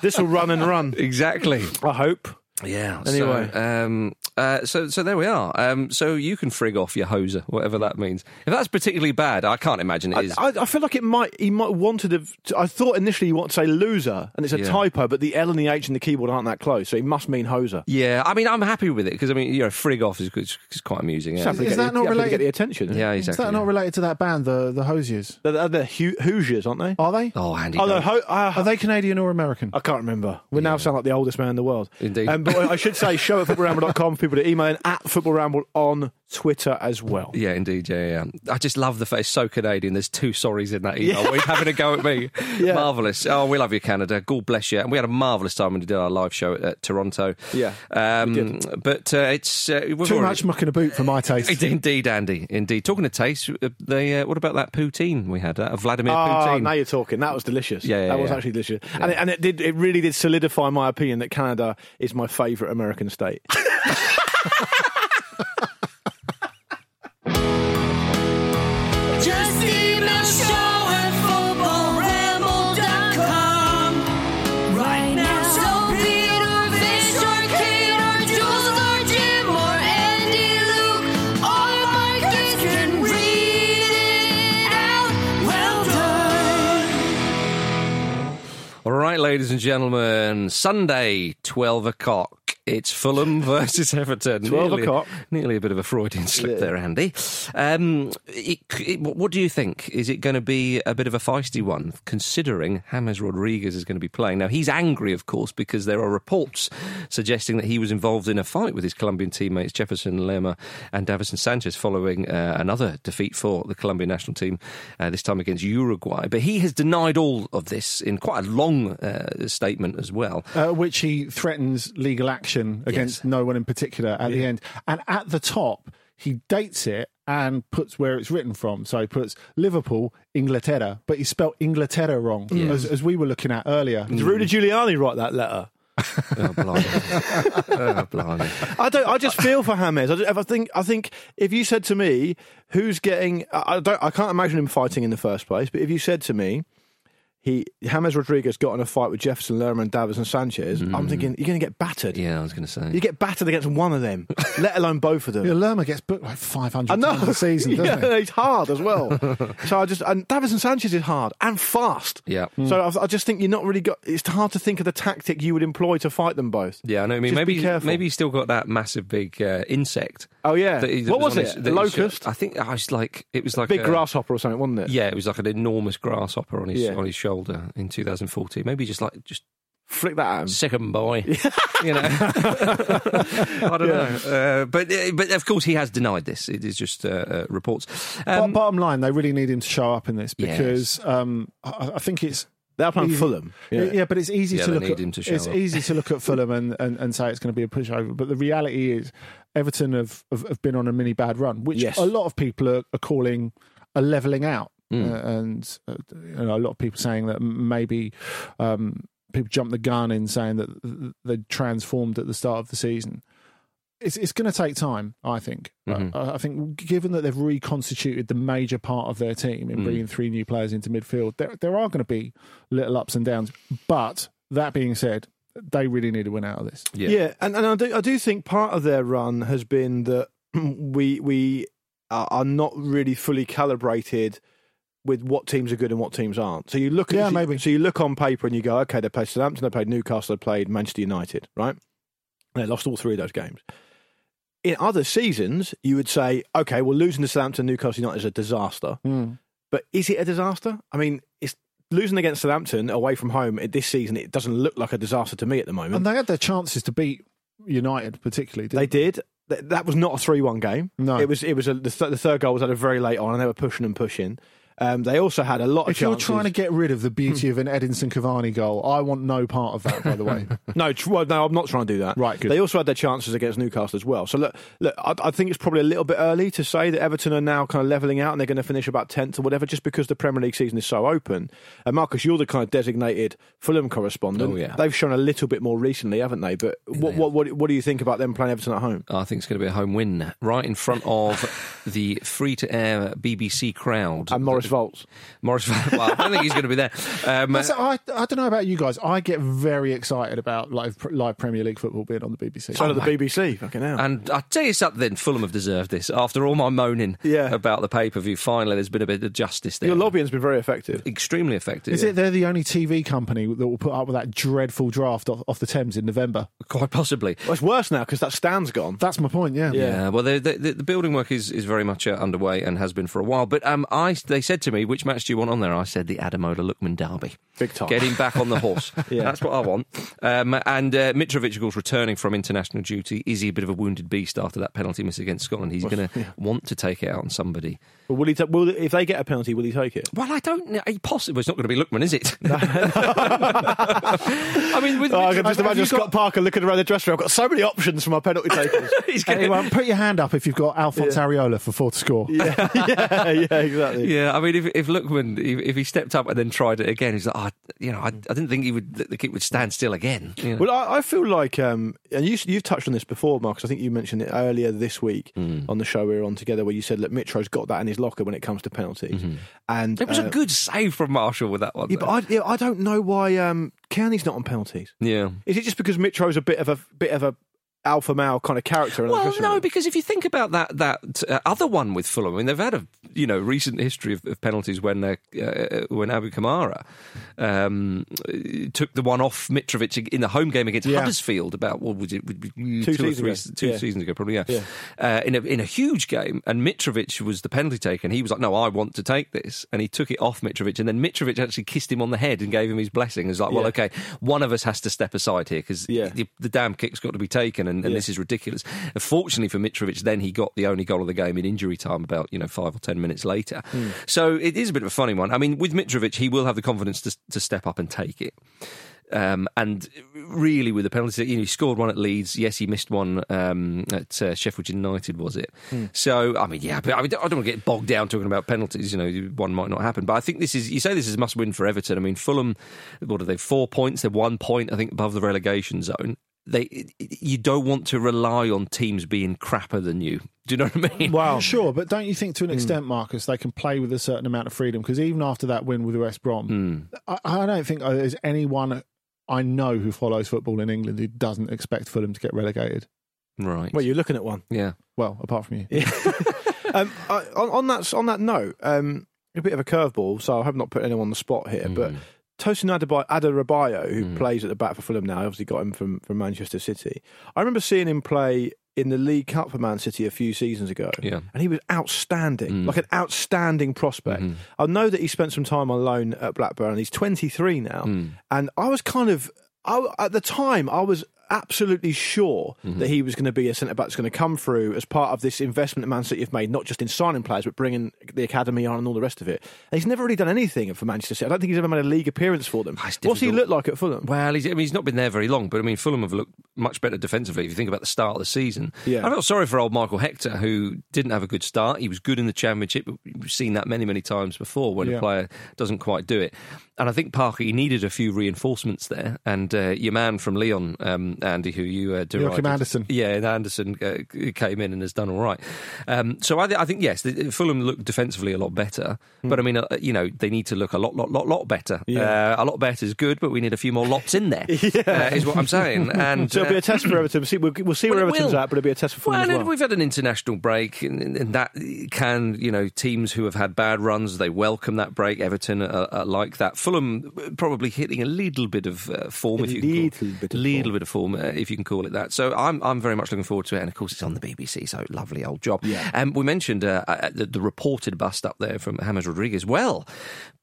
this will run and run. exactly. I hope. Yeah. Anyway. so, um, uh, so so there we are. Um, so you can frig off your hoser, whatever that means. If that's particularly bad, I can't imagine it I. I, I feel like it might. He might wanted to. I thought initially you want to say loser, and it's a Yeah. typo, but the L and the H in the keyboard aren't that close, so he must mean hoser. yeah, I mean, I'm happy with it because I mean, you know, frig off is, is, is quite amusing. Yeah, You have Is that the- not you to Get the attention. yeah exactly. Is exactly. that not related to that band, the the Hosiers? They're, they're Hu- Hoosiers, aren't they? Are they? oh, Andy. Oh, ho- uh, Are they Canadian or American? I can't remember. We now sound like the oldest man in the world. Indeed. Um, but I should say, show at footballramble.com for people to email in at Football Ramble on Twitter as well. Yeah, indeed. Yeah, yeah. I just love the face. So Canadian. There's two sorries in that email. We're having a go at me. Yeah. Marvelous. Oh, we love you, Canada. God bless you. And we had a marvelous time when we did our live show at, at Toronto. Yeah, Um. But uh, it's uh, Too already- much mucking a boot for my taste. Indeed, Andy. Indeed. Talking of taste, uh, they, uh, what about that poutine we had? Uh, Vladimir Oh, Poutine. now you're talking. That was delicious. Yeah, yeah, that was yeah. actually delicious, and it, and it did. It really did solidify my opinion that Canada is my favourite American state. right, ladies and gentlemen, Sunday, 12 o'clock. It's Fulham versus Everton. 12 Nearly- o'clock. Nearly a bit of a Freudian slip there, Andy. Um, it, it, what do you think? Is it going to be a bit of a feisty one, considering James Rodriguez is going to be playing? Now, he's angry, of course, because there are reports suggesting that he was involved in a fight with his Colombian teammates Jefferson Lerma and Davinson Sanchez following uh, another defeat for the Colombian national team, uh, this time against Uruguay. But he has denied all of this in quite a long uh, statement as well. Uh, which he threatens legal action action against no one in particular at the end. And at the top, he dates it and puts where it's written from. So he puts Liverpool, Inglaterra, but he spelled Inglaterra wrong, as, as we were looking at earlier. Did Rudy mm. Giuliani write that letter? Oh, blimey. oh, blimey. I don't. I just feel for James. I, just- I think. I think if you said to me, "Who's getting?" I I don't. I can't imagine him fighting in the first place. But if you said to me, he James Rodriguez got in a fight with Jefferson Lerma and Davinson Sanchez, I'm thinking you're going to get battered. Yeah, I was going to say. You get battered against one of them, let alone both of them. Yeah, Lerma gets booked like 500 I know. times a season, doesn't yeah, he? he's hard as well. so I just and Davinson Sanchez is hard and fast. Yeah. So I, I just think you're not really got. It's hard to think of the tactic you would employ to fight them both. Yeah, I know. I mean, Just maybe careful. maybe he's still got that massive big uh, insect. Oh yeah. that he- that what was, on it? his- A he shot- locust. I think I was like it was like a Big a, grasshopper or something, wasn't it? Yeah, it was like an enormous grasshopper on his Yeah. on his shoulder in 2014. Maybe just like just Flick that at him. sick 'em, boy. you know, I don't know. Uh, but uh, but of course he has denied this. It is just uh, uh, reports. But Um, bottom line, they really need him to show up in this Yes. because um, I, I think it's They're playing easy- Fulham. Yeah. but it's easy Yeah, to look at. to it's up. easy to look at Fulham and, and, and say it's going to be a pushover. But the reality is, Everton have, have, have been on a mini bad run, which Yes. a lot of people are, are calling a levelling out, Mm. uh, and uh, you know, a lot of people saying that maybe um, people jumped the gun in saying that they transformed at the start of the season. It's, it's going to take time, I think. Mhm. I, I think, given that they've reconstituted the major part of their team in Mm. bringing three new players into midfield, there, there are going to be little ups and downs. But that being said, they really need to win out of this. yeah. Yeah, and, and I do I do think part of their run has been that we we are are not really fully calibrated with what teams are good and what teams aren't. So you look at Yeah, maybe. so you look on paper and you go, okay, they played Southampton, they played Newcastle, they played Manchester United, right? They lost all three of those games. In other seasons, you would say, okay, well, losing to Southampton, Newcastle United is a disaster. Hmm. But is it a disaster? I mean, it's losing against Southampton away from home this season. It doesn't look like a disaster to me at the moment. And they had their chances to beat United, particularly. Didn't They did. That was not a three-one game. No. it was. It was a, the, th- the third goal was at a very late on, and they were pushing and pushing. Um, they also had a lot of If you're trying to get rid of the beauty of an Edinson Cavani goal, I want no part of that. By the way, no, tr- well, no, I'm not trying to do that. Right, good. They also had their chances against Newcastle as well. So look, look, I, I think it's probably a little bit early to say that Everton are now kind of levelling out and they're going to finish about tenth or whatever, just because the Premier League season is so open. And Marcus, you're the kind of designated Fulham correspondent. Oh, yeah. They've shown a little bit more recently, haven't they? But what, what, what, what do you think about them playing Everton at home? I think it's going to be a home win, right in front of the free-to-air BBC crowd. And Moritz Volz. Moritz, well, I don't think he's going to be there. Um, That's- I, I don't know about you guys. I get very excited about live live Premier League football being on the BBC. So did the BBC. Fucking hell. And I tell you something, Fulham have deserved this. After all my moaning Yeah. about the pay per view, finally there's been a bit of justice there. Your lobbying's been very effective. Extremely effective. Is it they're the only TV company that will put up with that dreadful draft off, off the Thames in November? Quite possibly. Well, it's worse now because that stand's gone. That's my point. Yeah. Yeah, well, the, the, the building work is, is very much uh, underway and has been for a while. But um, I they said to me, which match do you want on there? I said the Ademola Lookman derby. Big time. Get him back on the horse. Yeah. That's what I want. Um, and uh, Mitrovic, of course, returning from international duty. Is he a bit of a wounded beast after that penalty miss against Scotland? He's going to want to take it out on somebody. But will he? Ta- will if they get a penalty, will he take it? Well, I don't know. Possibly. It's not going to be Lookman, is it? I mean, with Oh, I can just imagine Scott got- Parker looking around the dressing room. I've got so many options for my penalty takers. He's gonna- Anyone, put your hand up if you've got Alphonse Areola for four to score. yeah, yeah, yeah, exactly. Yeah, I mean, if if Lookman, if, if he stepped up and then tried it again, he's like, oh, you know, I, I didn't think he would. The kick would stand still again. You know? Well, I, I feel like, um, and you, you've touched on this before, Marcus. I think you mentioned it earlier this week Hmm. on the show we were on together, where you said, "Look, Mitro's got that in his locker when it comes to penalties." And Mm-hmm. it was uh, a good save from Marshall with that one. Yeah, but. I, yeah, I don't know why um, Cairney's not on penalties. yeah. Is it just because Mitro's a bit of a bit of a alpha male kind of character? in Well, no, because if you think about that that uh, other one with Fulham, I mean, they've had a you know recent history of, of penalties when uh, uh, when Abu Kamara um, took the one off Mitrovic in the home game against Yeah. Huddersfield about what was it two, Two or seasons three, ago. two Yeah. seasons ago probably yeah, Yeah. Uh, in a in a huge game and Mitrovic was the penalty taker and he was like no I want to take this and he took it off Mitrovic and then Mitrovic actually kissed him on the head and gave him his blessing. It was like well okay one of us has to step aside here because Yeah. the, the damn kick's got to be taken and, and Yeah. this is ridiculous. Fortunately for Mitrovic, then he got the only goal of the game in injury time about you know five or ten minutes later. So it is a bit of a funny one. I mean, with Mitrovic, he will have the confidence to, to step up and take it. Um, and really, with the penalties, you know, he scored one at Leeds. Yes, he missed one um, at uh, Sheffield United, was it? So, I mean, yeah, but I, mean, I don't want to get bogged down talking about penalties. You know, one might not happen. But I think this is, you say this is a must win for Everton. I mean, Fulham, what are they, four points? They're one point, I think, above the relegation zone. They, you don't want to rely on teams being crapper than you. Do you know what I mean? Well, Sure, but don't you think to an extent, Marcus, they can play with a certain amount of freedom? Because even after that win with West Brom, I, I don't think uh, there's anyone I know who follows football in England who doesn't expect Fulham to get relegated. Right. Well, you're looking at one. yeah. Well, apart from you. um, I, on, on that on that note, um, a bit of a curveball. So I have not put anyone on the spot here, but Tosin Adarabioyo, who hmm. plays at the back for Fulham now, obviously got him from from Manchester City. I remember seeing him play in the League Cup for Man City a few seasons ago, Yeah. and he was outstanding, hmm. like an outstanding prospect. Hmm. I know that he spent some time on loan at Blackburn, and he's 23 now, and I was kind of. I, at the time, I was absolutely sure that he was going to be a centre back that's going to come through as part of this investment that Man City have made, not just in signing players, but bringing the academy on and all the rest of it. And he's never really done anything for Manchester City. I don't think he's ever made a league appearance for them. It's What's he look like at Fulham? Well, he's, I mean, he's not been there very long, but I mean, Fulham have looked much better defensively if you think about the start of the season. Yeah. I felt sorry for old Michael Hector, who didn't have a good start. He was good in the Championship, but we've seen that many, many times before when Yeah. a player doesn't quite do it. And I think Parker, he needed a few reinforcements there. And uh, your man from Leon, um, Andy, who you uh, derided. Joachim Andersen. Yeah, and Andersen uh, came in and has done all right. Um, so I, th- I think, yes, Fulham look defensively a lot better. But I mean, uh, you know, they need to look a lot, lot, lot, lot better. Yeah. Uh, a lot better is good, but we need a few more lots in there, uh, is what I'm saying. And So it'll be uh, a test for Everton. We'll see, we'll, we'll see Well, where Everton's at, but it'll be a test for Fulham well, as well. we've had an international break, and, and that can, you know, teams who have had bad runs, they welcome that break. Everton are, are like that. Fulham probably hitting a little bit of uh, form, A if you can little bit of little form. bit of form, uh, if you can call it that. So I'm, I'm very much looking forward to it, and of course it's on the BBC, so lovely old job. Yeah. And we mentioned uh, uh, the, the reported bust up there from James Rodriguez. Well,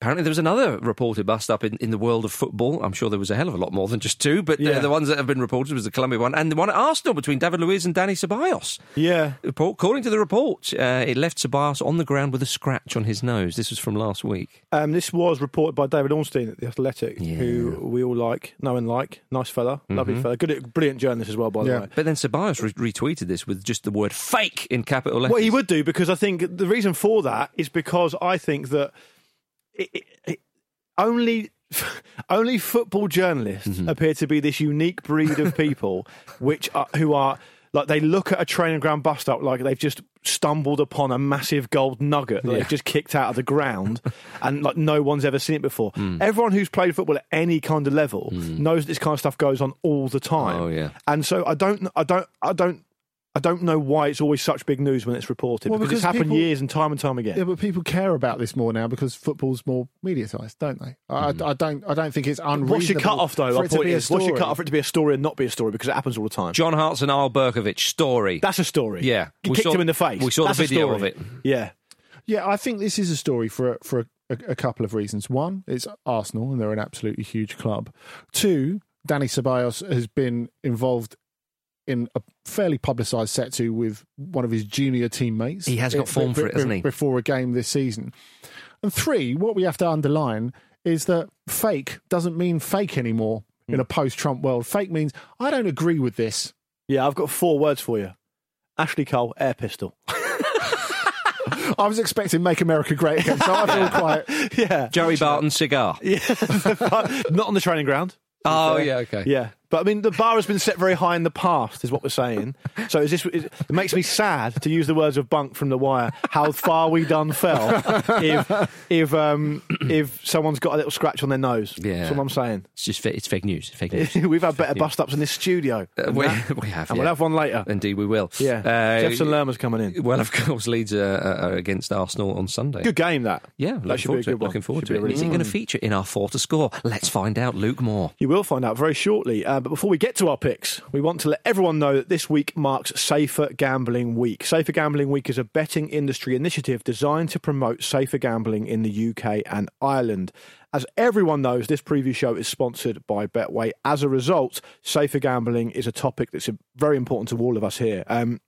apparently there was another reported bust up in, in the world of football. I'm sure there was a hell of a lot more than just two, but Yeah. the ones that have been reported was the Colombia one and the one at Arsenal between David Luiz and Dani Ceballos. yeah. According to the report, uh, it left Ceballos on the ground with a scratch on his nose. This was from last week. Um, this was reported by David Ornstein at The Athletic, who we all like, know and like. Nice fella, lovely fella. Good, brilliant journalist as well, by Yeah. the way. But then Ceballos re- retweeted this with just the word fake in capital letters. Well, he would do because I think the reason for that is because I think that it, it, it, only only football journalists mm-hmm. appear to be this unique breed of people, which are, who are like they look at a training ground bust up like they've just stumbled upon a massive gold nugget that they've just kicked out of the ground and like no one's ever seen it before. Hmm. Everyone who's played football at any kind of level hmm. knows that this kind of stuff goes on all the time. Oh, yeah. And so I don't I don't I don't I don't know why it's always such big news when it's reported Well, because, because it's happened people- years and time and time again. Yeah, but people care about this more now because football's more mediatised, don't they? I, mm-hmm. I don't. I don't think it's unreasonable. What's your cut off though? For My it to point be a is, what's your cut off for it to be a story and not be a story because it happens all the time. John Hartson and Eyal Berkovic story. That's a story. Yeah. you We kicked saw- him in the face. we saw the That's a video of it. Yeah, Yeah, I think this is a story for a, for a, a couple of reasons. One, it's Arsenal, and they're an absolutely huge club. Two, Dani Ceballos has been involved in a fairly publicised set to with one of his junior teammates. He has got form be- for it, hasn't be- he? Before a game this season. And three, what we have to underline is that fake doesn't mean fake anymore Hmm. in a post-Trump world. Fake means I don't agree with this. yeah. I've got four words for you: Ashley Cole, air pistol. I was expecting "Make America Great Again," so I feel quite. yeah, Joey Barton cigar. yeah. not on the training ground. Oh, yeah, okay. Yeah, but I mean, the bar has been set very high in the past, is what we're saying. So is this? Is, it makes me sad to use the words of Bunk from The Wire. How far we done fell if if um if someone's got a little scratch on their nose. Yeah. that's what I'm saying. It's just fa- it's fake news. Fake news. We've had better bust ups in this studio. Uh, we, we have. And yeah. we'll have one later. Indeed, we will. Yeah, Uh, Jefferson Lerma's coming in. Well, of course, Leeds are, are against Arsenal on Sunday. Good game that. Yeah, that looking be forward a to it. good one. Looking forward Should to it. really Is it going to feature in our four to score? Let's find out. Luke Moore. You will find out very shortly. Uh, but before we get to our picks, we want to let everyone know that this week marks Safer Gambling Week. Safer Gambling Week is a betting industry initiative designed to promote safer gambling in the UK and Ireland. As everyone knows, this preview show is sponsored by Betway. As a result, safer gambling is a topic that's very important to all of us here. Um,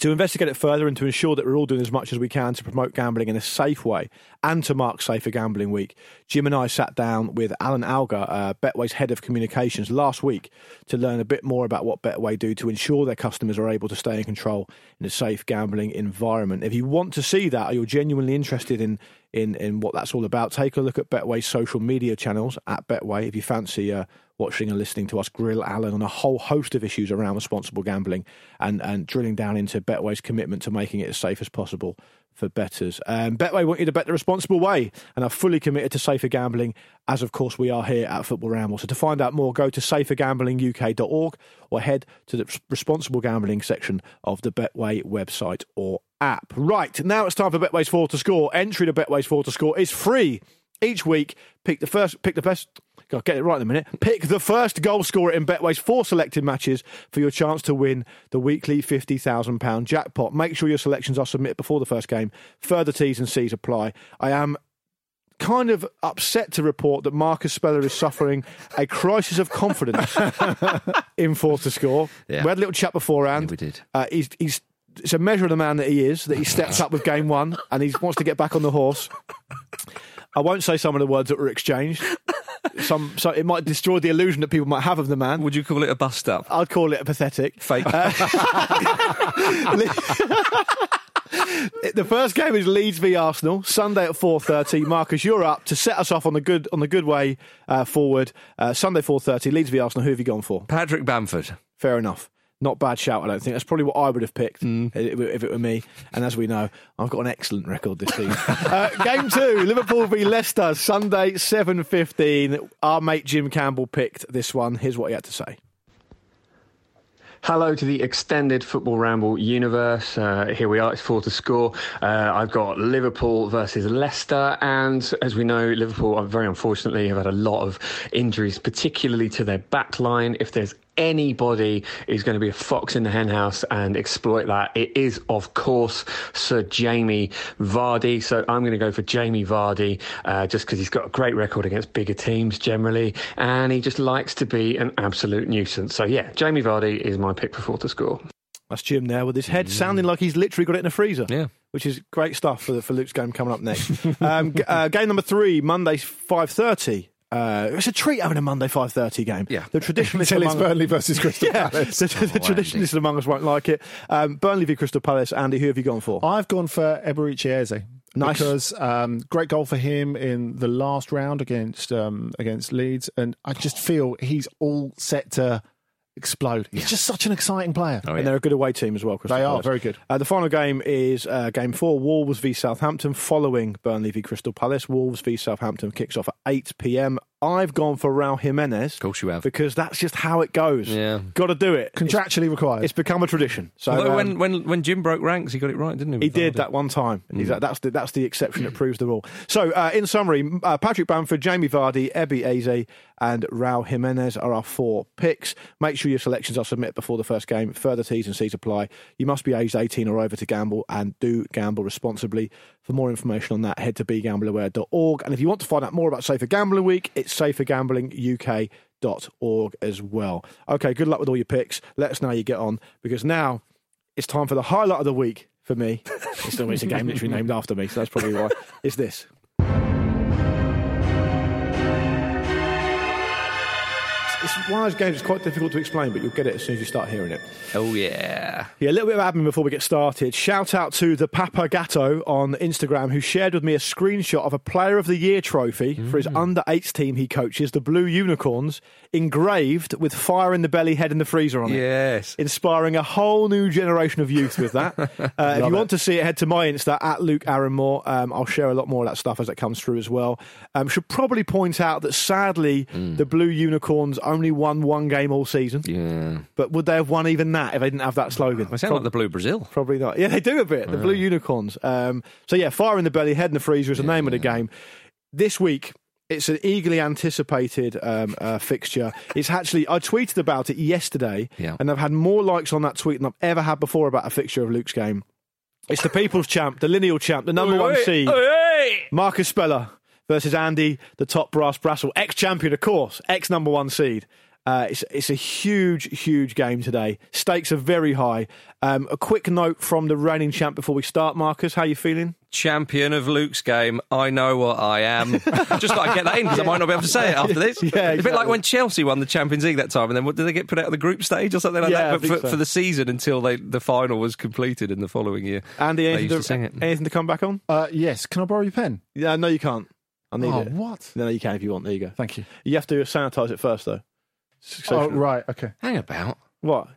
To investigate it further and to ensure that we're all doing as much as we can to promote gambling in a safe way and to mark Safer Gambling Week, Jim and I sat down with Alan Alger, uh, Betway's head of communications, last week to learn a bit more about what Betway do to ensure their customers are able to stay in control in a safe gambling environment. If you want to see that or you're genuinely interested in in, in what that's all about, take a look at Betway's social media channels at Betway if you fancy uh, watching and listening to us grill Alan on a whole host of issues around responsible gambling and, and drilling down into Betway's commitment to making it as safe as possible for bettors. Um, Betway want you to bet the responsible way and are fully committed to safer gambling, as of course we are here at Football Ramble. So to find out more, go to safergamblinguk.org or head to the responsible gambling section of the Betway website or app. Right, now it's time for Betway's 4 to score. Entry to Betway's 4 to score is free. Each week, pick the first, pick the best. I'll get it right in a minute. Pick the first goal scorer in Betway's four selected matches for your chance to win the weekly £50,000 jackpot. Make sure your selections are submitted before the first game. Further T's and C's apply. I am kind of upset to report that Marcus Speller is suffering a crisis of confidence in four to score. Yeah. We had a little chat beforehand. Yeah, we did. Uh, he's, he's, it's a measure of the man that he is, that he steps up with game one and he wants to get back on the horse. I won't say some of the words that were exchanged. Some, so it might destroy the illusion that people might have of the man. Would you call it a bust up? I'd call it a pathetic. Fake. the first game is Leeds v Arsenal Sunday at four thirty. Marcus, you're up to set us off on the good on the good way uh, forward. Uh, Sunday four thirty. Leeds v Arsenal. Who have you gone for? Patrick Bamford. Fair enough. Not bad shout, I don't think. That's probably what I would have picked if it if it were me. And as we know, I've got an excellent record this season. uh, game two, Liverpool v Leicester, Sunday, 7.15. Our mate Jim Campbell picked this one. Here's what he had to say. Hello to the extended Football Ramble universe. Uh, here we are, it's four to score. Uh, I've got Liverpool versus Leicester, and as we know, Liverpool, uh, very unfortunately, have had a lot of injuries, particularly to their back line. If there's anybody is going to be a fox in the henhouse and exploit that, it is, of course, Sir Jamie Vardy. So I'm going to go for Jamie Vardy uh, just because he's got a great record against bigger teams generally, and he just likes to be an absolute nuisance. So yeah, Jamie Vardy is my pick for four to score. That's Jim there with his head sounding like he's literally got it in a freezer. Yeah. Which is great stuff for, for Luke's game coming up next. um, g- uh, game number three, Monday, 5.30. Uh, it's a treat having a Monday 5.30 game. Yeah. The traditionalists Until it's among- Burnley versus Crystal Yeah, Palace. the, the traditionalists among us won't like it. Um, Burnley v Crystal Palace. Andy, who have you gone for? I've gone for Eberechi Eze. Nice. Because um, great goal for him in the last round against um, against Leeds, and I just feel he's all set to explode. He's just such an exciting player. Oh, And they're a good away team as well. Crystal They are very good. Uh, the final game is uh, game four, Wolves v Southampton, following Burnley v Crystal Palace. Wolves v Southampton kicks off at 8 pm. I've gone for Raul Jimenez. Of course you have. Because that's just how it goes. Yeah. Got to do it. Contractually required. It's become a tradition. So Although um, when, when, when Jim broke ranks, he got it right, didn't he? he did that one time. Mm. He's- That's the that's the exception that proves the rule. So, uh, in summary, uh, Patrick Bamford, Jamie Vardy, Ebby Eze, and Raul Jimenez are our four picks. Make sure your selections are submitted before the first game. Further T's and C's apply. You must be aged 18 or over to gamble, and do gamble responsibly. For more information on that, head to begambleaware.org. And if you want to find out more about Safer Gambling Week, it's safergamblinguk.org as well. Okay, good luck with all your picks. Let us know how you get on because now it's time for the highlight of the week for me. It's it's a game literally named after me, so that's probably why. It's this. One of those games that's quite difficult to explain, but you'll get it as soon as you start hearing it. Oh, yeah. Yeah, a little bit of admin before we get started. Shout out to the Papa Gatto on Instagram who shared with me a screenshot of a Player of the Year trophy for his under eights team he coaches, the Blue Unicorns, engraved with fire in the belly, head in the freezer on it. Yes. Inspiring a whole new generation of youth with that. Uh, if you want to see it, head to my Insta at Luke Aaronmore. Um, I'll share a lot more of that stuff as it comes through as well. Um, should probably point out that sadly, the Blue Unicorns only won one game all season. Yeah. But would they have won even that if they didn't have that slogan? They sound like the Blue Brazil. Probably not. Yeah, they do a bit. The Blue Unicorns. Um, so yeah, fire in the belly, head in the freezer is the name of the game. This week. It's an eagerly anticipated um, uh, fixture. It's actually I tweeted about it yesterday, Yeah. and I've had more likes on that tweet than I've ever had before about a fixture of Luke's game. It's the People's Champ, the lineal champ, the number one seed, Marcus Speller versus Andy, the top brass Brassell, ex champion, of course, ex number one seed. Uh, it's it's a huge, huge game today. Stakes are very high. Um, a quick note from the reigning champ before we start, Marcus. How you feeling? Champion of Luke's game. I know what I am. Just thought I'd get that in because I might not be able to say it after this. Yeah, A bit like when Chelsea won the Champions League that time, and then what, did they get put out of the group stage or something like Yeah, that? But for, so. for the season until they, the final was completed in the following year. Andy, They anything used to, to sing it. anything to come back on? Uh, yes. Can I borrow your pen? Yeah, no, you can't. I need oh, it. what? No, you can if you want. There you go. Thank you. You have to sanitize it first, though. Oh, right. Okay. Hang about. What?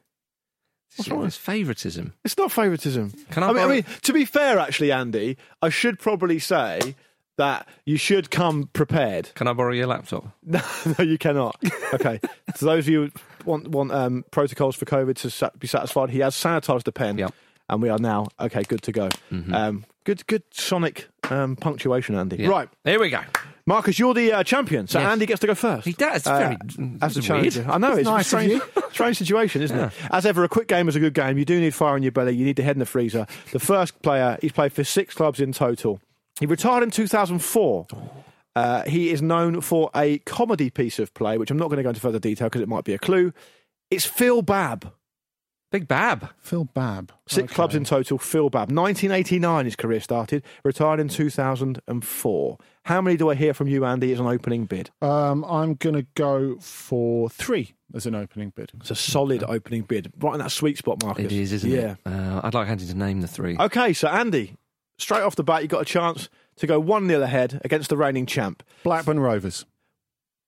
What's wrong with favouritism? It's not favouritism. Can I I mean, I mean, to be fair, actually, Andy, I should probably say that you should come prepared. Can I borrow your laptop? No, no, you cannot. Okay. so those of you who want want um, protocols for COVID to sa- be satisfied, he has sanitised the pen, Yep. and we are now okay, good to go. Um, good, good sonic um, punctuation, Andy. Yeah. Right, Here we go. Marcus, you're the uh, champion, so Yes. Andy gets to go first. He does. Uh, Very, as the it's challenger. weird. I know it's nice a of strange, strange situation, isn't it? As ever, a quick game is a good game. You do need fire in your belly. You need the head in the freezer. The first player, he's played for six clubs in total. He retired in 2004. Uh, he is known for a comedy piece of play, which I'm not going to go into further detail because it might be a clue. It's Phil Babb. Big Babb. Phil Babb. Six Okay. clubs in total. Phil Babb. 1989, his career started. Retired in 2004. How many do I hear from you, Andy, as an opening bid? Um, I'm going to go for three as an opening bid. It's a solid opening bid. Right in that sweet spot, Marcus. It is, isn't yeah. it? Uh, I'd like Andy to name the three. Okay, so Andy, straight off the bat, you got a chance to go 1 0 ahead against the reigning champ. Blackburn Rovers.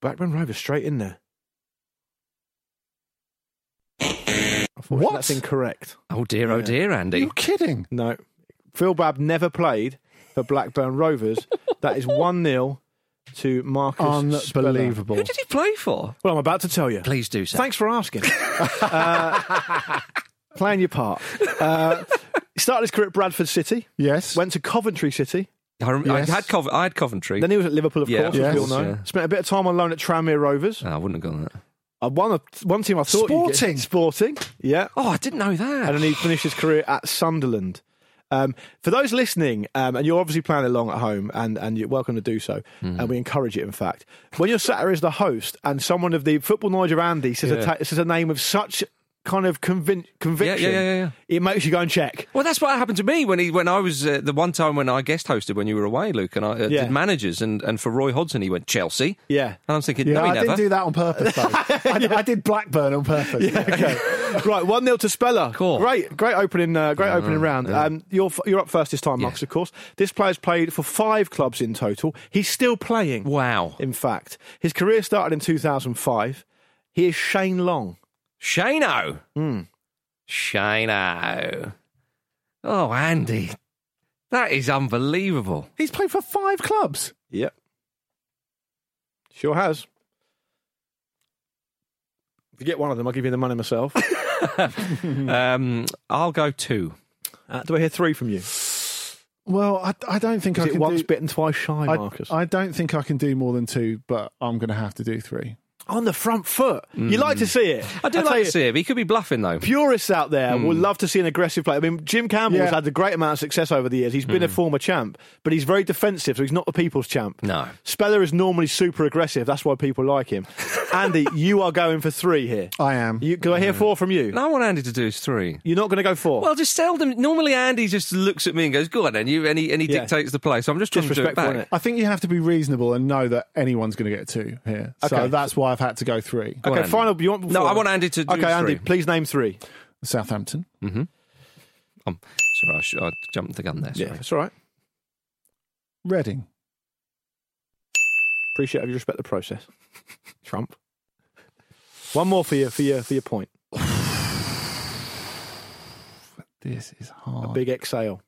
Blackburn Rovers straight in there. Unfortunately, What? That's incorrect. Oh dear, oh Yeah. dear, Andy. You're kidding. No. Phil Babb never played for Blackburn Rovers. that is 1 0 to Marcus. Speller. Unbelievable. Who did he play for? Well, I'm about to tell you. Please do so. Thanks for asking. uh, playing your part. Uh, he started his career at Bradford City, Yes. went to Coventry City. I, rem- Yes. I had Cov- I had Coventry. Then he was at Liverpool, of Yeah, course, of as we all course, know. yeah. Spent a bit of time on loan at Tranmere Rovers. Oh, I wouldn't have gone that. Uh, one, of- one team I thought Sporting. Sporting, yeah. Oh, I didn't know that. And then he finished his career at Sunderland. Um, for those listening, um, and you're obviously playing along at home, and, and you're welcome to do so, Hmm. and we encourage it, in fact. When you're sat there as the host, and someone of the football knowledge of Andy says, a, ta- says a name of such kind of convin- conviction, yeah, yeah, yeah. it makes you go and check. Well, that's what happened to me when he when I was uh, the one time when I guest hosted when you were away, Luke, and I uh, Yeah. did managers, and, and for Roy Hodgson he went Chelsea, Yeah. and I'm thinking, Yeah, no, he I never. didn't do that on purpose, though. I, I did Blackburn on purpose. Okay. right, one 0 to Speller. Cool. Great, great opening, uh, great opening round. Um, you're f- you're up first this time, Marcus. Of course, this player's played for five clubs in total. He's still playing. Wow, In fact, his career started in 2005. He is Shane Long. Shano, Hmm. Shano. Oh, Andy, that is unbelievable. He's played for five clubs. Yep. Sure has. If you get one of them, I'll give you the money myself. um, I'll go two. uh, do I hear three from you? Well, I, I don't think Is I it can once do. bitten, twice shy, I, Marcus? I don't think I can do more than two, but I'm going to have to do three. On the front foot. You like to mm. see it. I do I'll like to see him. He could be bluffing though. Purists out there mm. would love to see an aggressive play. I mean, Jim Campbell's Yeah. had a great amount of success over the years. He's been a mm. former champ, but he's very defensive, so he's not the people's champ. No. Speller is normally super aggressive. That's why people like him. Andy, you are going for three here. I am. You, can I hear four from you? No, I want Andy to do is three. You're not going to go four. Well, just tell them. Normally, Andy just looks at me and goes, "Go on, then." You and he, and he Yeah. dictates the play. So I'm just trying to do it back. innit? I think you have to be reasonable and know that anyone's going to get two here. Okay. So that's why I've had to go three. Go okay, Andy. final. You want No. I want Andy to do Okay, Andy, three. please name three. Southampton. Um, sorry, I, should, I jumped the gun there. Sorry. Yeah, that's all right. Reading. Appreciate if you respect the process. Trump. One more for you for your for your point. This is hard. A hard. big exhale.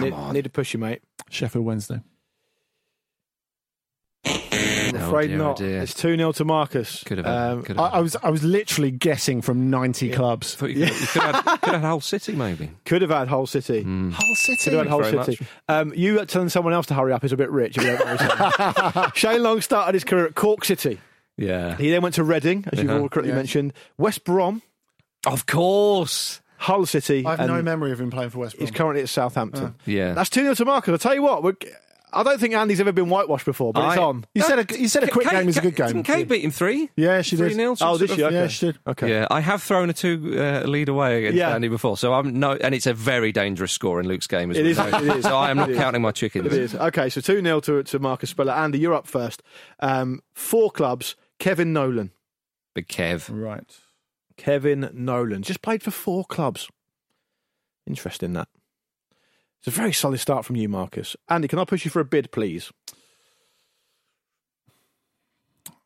Come need, on. need to push you, mate. Sheffield Wednesday. I'm Oh, afraid dear, oh, not. dear. It's 2 0 to Marcus. Could have. Um, could I, have. I was I was literally guessing from 90 clubs. thought you could, you could, have, could have had Hull City, maybe. could have had Hull City. Hmm. Hull City. Could have had Hull very City. Um, you telling someone else to hurry up is a bit rich. If you don't. Shane Long started his career at Cork City. Yeah. He then went to Reading, as you've Uh-huh. all correctly Yeah. mentioned, West Brom, Of course. Hull City. I have no memory of him playing for West Brom. He's currently at Southampton. Yeah. That's 2 0 to Marcus. I'll tell you what, we're, I don't think Andy's ever been whitewashed before, but it's on. You said a, you said a quick Kate- game is a good game. Didn't Kate beat him three? Yeah, she did. 3-0, Oh, sort did she? Okay. Yeah, she did. Okay. Yeah, I have thrown a two uh, lead away against Yeah. Andy before, so I'm no, and it's a very dangerous score in Luke's game as It we is, know. it is. So I am not counting my chickens. It is. Okay, so 2 0 to, to Marcus Speller. Andy, you're up first. Um, four clubs. Kevin Nolan. Big Kev. Right. Kevin Nolan. Just played for four clubs. Interesting that. It's a very solid start from you, Marcus. Andy, can I push you for a bid, please?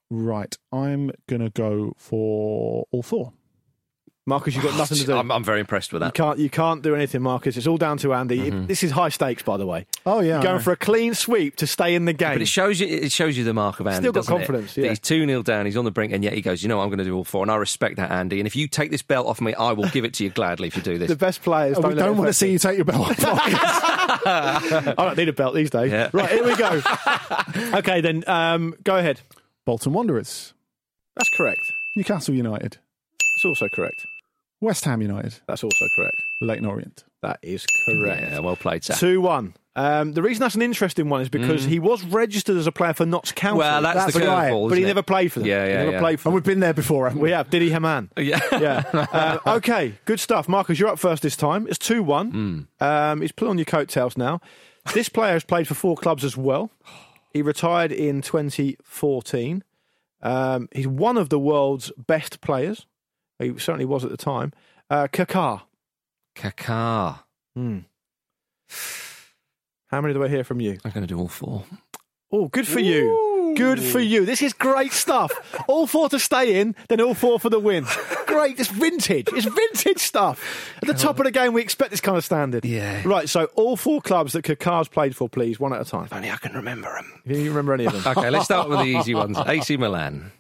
Right. I'm going to go for all four. Marcus, you've got nothing to do. I'm, I'm very impressed with that. You that. can't, you can't do anything, Marcus. It's all down to Andy. Mm-hmm. This is high stakes, by the way. Oh, yeah. You're I going know. for a clean sweep to stay in the game. But it shows you it shows you the mark of Andy. Still got doesn't it? confidence, That yeah. He's 2 0 down, he's on the brink, and yet he goes, You know what, I'm going to do all four. And I respect that, Andy. And if you take this belt off me, I will give it to you gladly if you do this. the best players Oh, don't, we let it don't want to affect see you take your belt off. I don't need a belt these days. Yeah. Right, here we go. okay, then um, go ahead. Bolton Wanderers. That's correct. Newcastle United. That's also correct. West Ham United. That's also correct. Leyton Orient. That is correct. Yeah, well played, Sam. 2 1. Um, the reason that's an interesting one is because he was registered as a player for Notts County. Mm. Well, that's, the right, curveball, but he it? never played for them. Yeah, He yeah, never yeah. played for Them. And we've been there before, haven't we? We have. Didi Hamann. Yeah. Yeah. Uh, okay, good stuff. Marcus, you're up first this time. It's 2 1. Hmm. Um, he's pulling on your coattails now. This player has played for four clubs as well. He retired in 2014. Um, he's one of the world's best players. He certainly was at the time. Uh, Kaká. Kaká. Hmm. How many do I hear from you? I'm going to do all four. Oh, good for you. Good for you. This is great stuff. all four to stay in, then all four for the win. Great. It's vintage. It's vintage stuff. At the top of the game, we expect this kind of standard. Yeah. Right, so all four clubs that Kaká's played for, please, one at a time. Only I can remember them. If you remember any of them. Okay, let's start with the easy ones. AC Milan,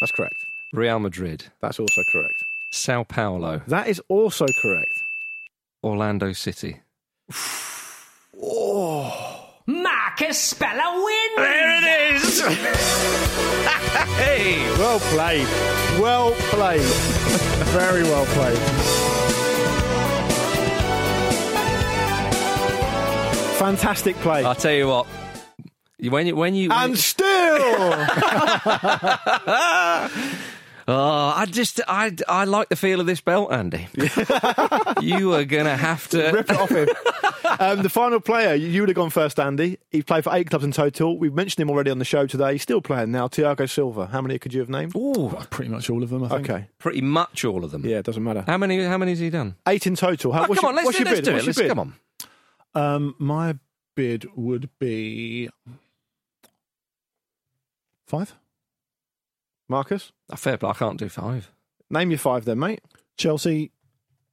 That's correct. Real Madrid, That's also correct. Sao Paulo, That is also correct. Orlando City. oh. Marcus Speller wins! There it is! hey! Well played. Well played. Very well played. Fantastic play. I'll tell you what. you- When you when you and still, oh, I just I I like the feel of this belt, Andy. you are gonna have to rip it off him. Um, the final player, you would have gone first, Andy. He played for eight clubs in total. We've mentioned him already on the show today. He's still playing now. Thiago Silva. How many could you have named? Ooh, Pretty much all of them, I think. Okay. pretty much all of them. Yeah, it doesn't matter. How many? How many has he done? Eight in total. How, Oh, what's come your, on, let's, what's do, your let's bid? do What's it. your Let's, bid? come on. Um, my bid would be five. Marcus, A fair play. I can't do five. name your five then, mate. Chelsea,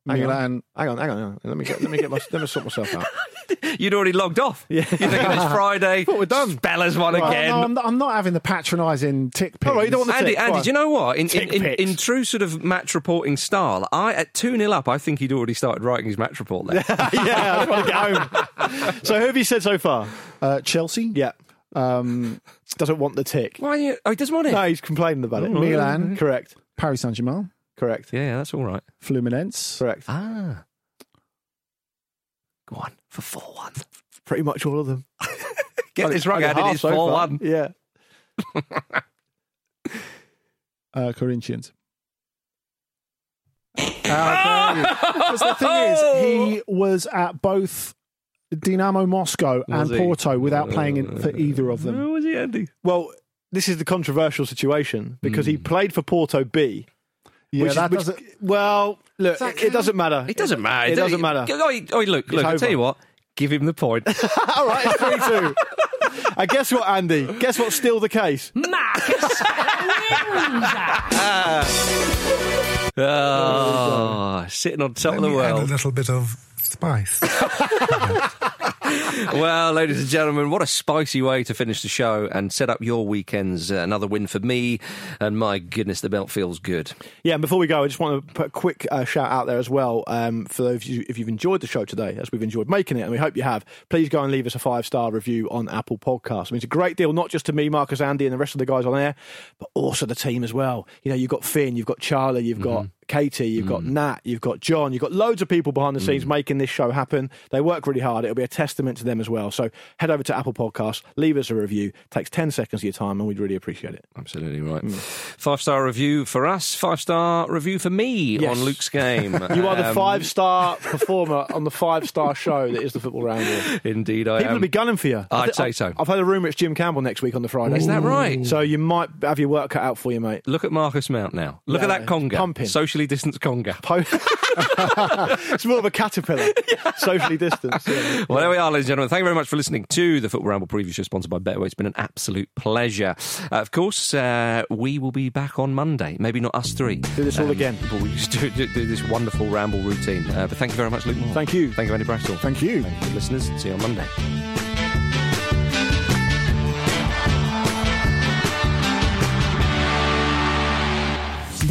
Hang on. Milan. Hang on, hang on, hang on. Let me get, let me get my, let me sort myself out. You'd already logged off. Yeah. You're thinking it's Friday. Thought we're done. Speller's one Oh, again. no, I'm not, I'm not having the patronising tick pick. All right, you don't want the Andy, tick, Andy, fine. do you know what? In, in, Tick in, in true sort of match reporting style, I at 2 0 up, I think he'd already started writing his match report there. yeah, I just want to get home. So who have you said so far? Uh, Chelsea, Yeah, um, doesn't want the tick. Why? Are you, oh, he doesn't want it? No, he's complaining about it. Milan. Correct. Paris Saint Germain, Correct. Yeah, yeah, that's all right. Fluminense, Correct. Ah. Go on, for 4 1. Pretty much all of them. Get this right, Only Andy. half It's 4 far. 1. Yeah. uh, Corinthians. Because the thing is, he was at both Dinamo Moscow and he? Porto without uh, playing in, for either of them. Who was he, Andy? Well, this is the controversial situation because he hmm. played for Porto B. Yeah, which that is, which- doesn't. Well, look, that it, it doesn't matter. It doesn't matter. It doesn't matter. Oi, oi, look, look, I'll tell you what. Give him the point. All right, it's three two. and guess what, Andy? Guess what's still the case? Marcus Speller oh, ah. ah, sitting on top of the Let me add a little bit of spice. Well, ladies and gentlemen, what a spicy way to finish the show and set up your weekends. Uh, another win for me, and my goodness, the belt feels good. Yeah, and before we go, I just want to put a quick uh, shout out there as well um, for those of you, if you've enjoyed the show today, as we've enjoyed making it, and we hope you have. Please go and leave us a five star review on Apple Podcasts. I mean, it's a great deal, not just to me, Marcus, Andy, and the rest of the guys on air, but also the team as well. You know, you've got Finn, you've got Charlie, you've got Katie, you've Mm. got Nat, you've got John, you've got loads of people behind the scenes making this show happen. They work really hard. It'll be a testament to them as well. So head over to Apple Podcasts, leave us a review. It takes 10 seconds of your time, and we'd really appreciate it. Absolutely right. Five star review for us. Five star review for me Yes. on Luke's game. You are the Um, five star performer on the five star show that is the Football Ramble. Indeed, I People am. will be gunning for you. I'd I've- say so. I've heard a rumour it's Jim Campbell next week on the Friday. Is that right? So you might have your work cut out for you, mate. Look at Marcus Mount now. Look Yeah, at that conga. pumping. Socially distanced conga. Po- it's more of a caterpillar, socially distanced. yeah. Well, there we are, ladies and gentlemen. Thank you very much for listening to the Football Ramble preview show sponsored by Betway. It's been an absolute pleasure. Uh, of course, uh, we will be back on Monday. Maybe not us three. Do this all again. But we just do, do, do this wonderful ramble routine. Uh, but thank you very much, Luke Moore. Thank you. Thank you, Andy Brassell. Thank you. Thank you, listeners. See you on Monday.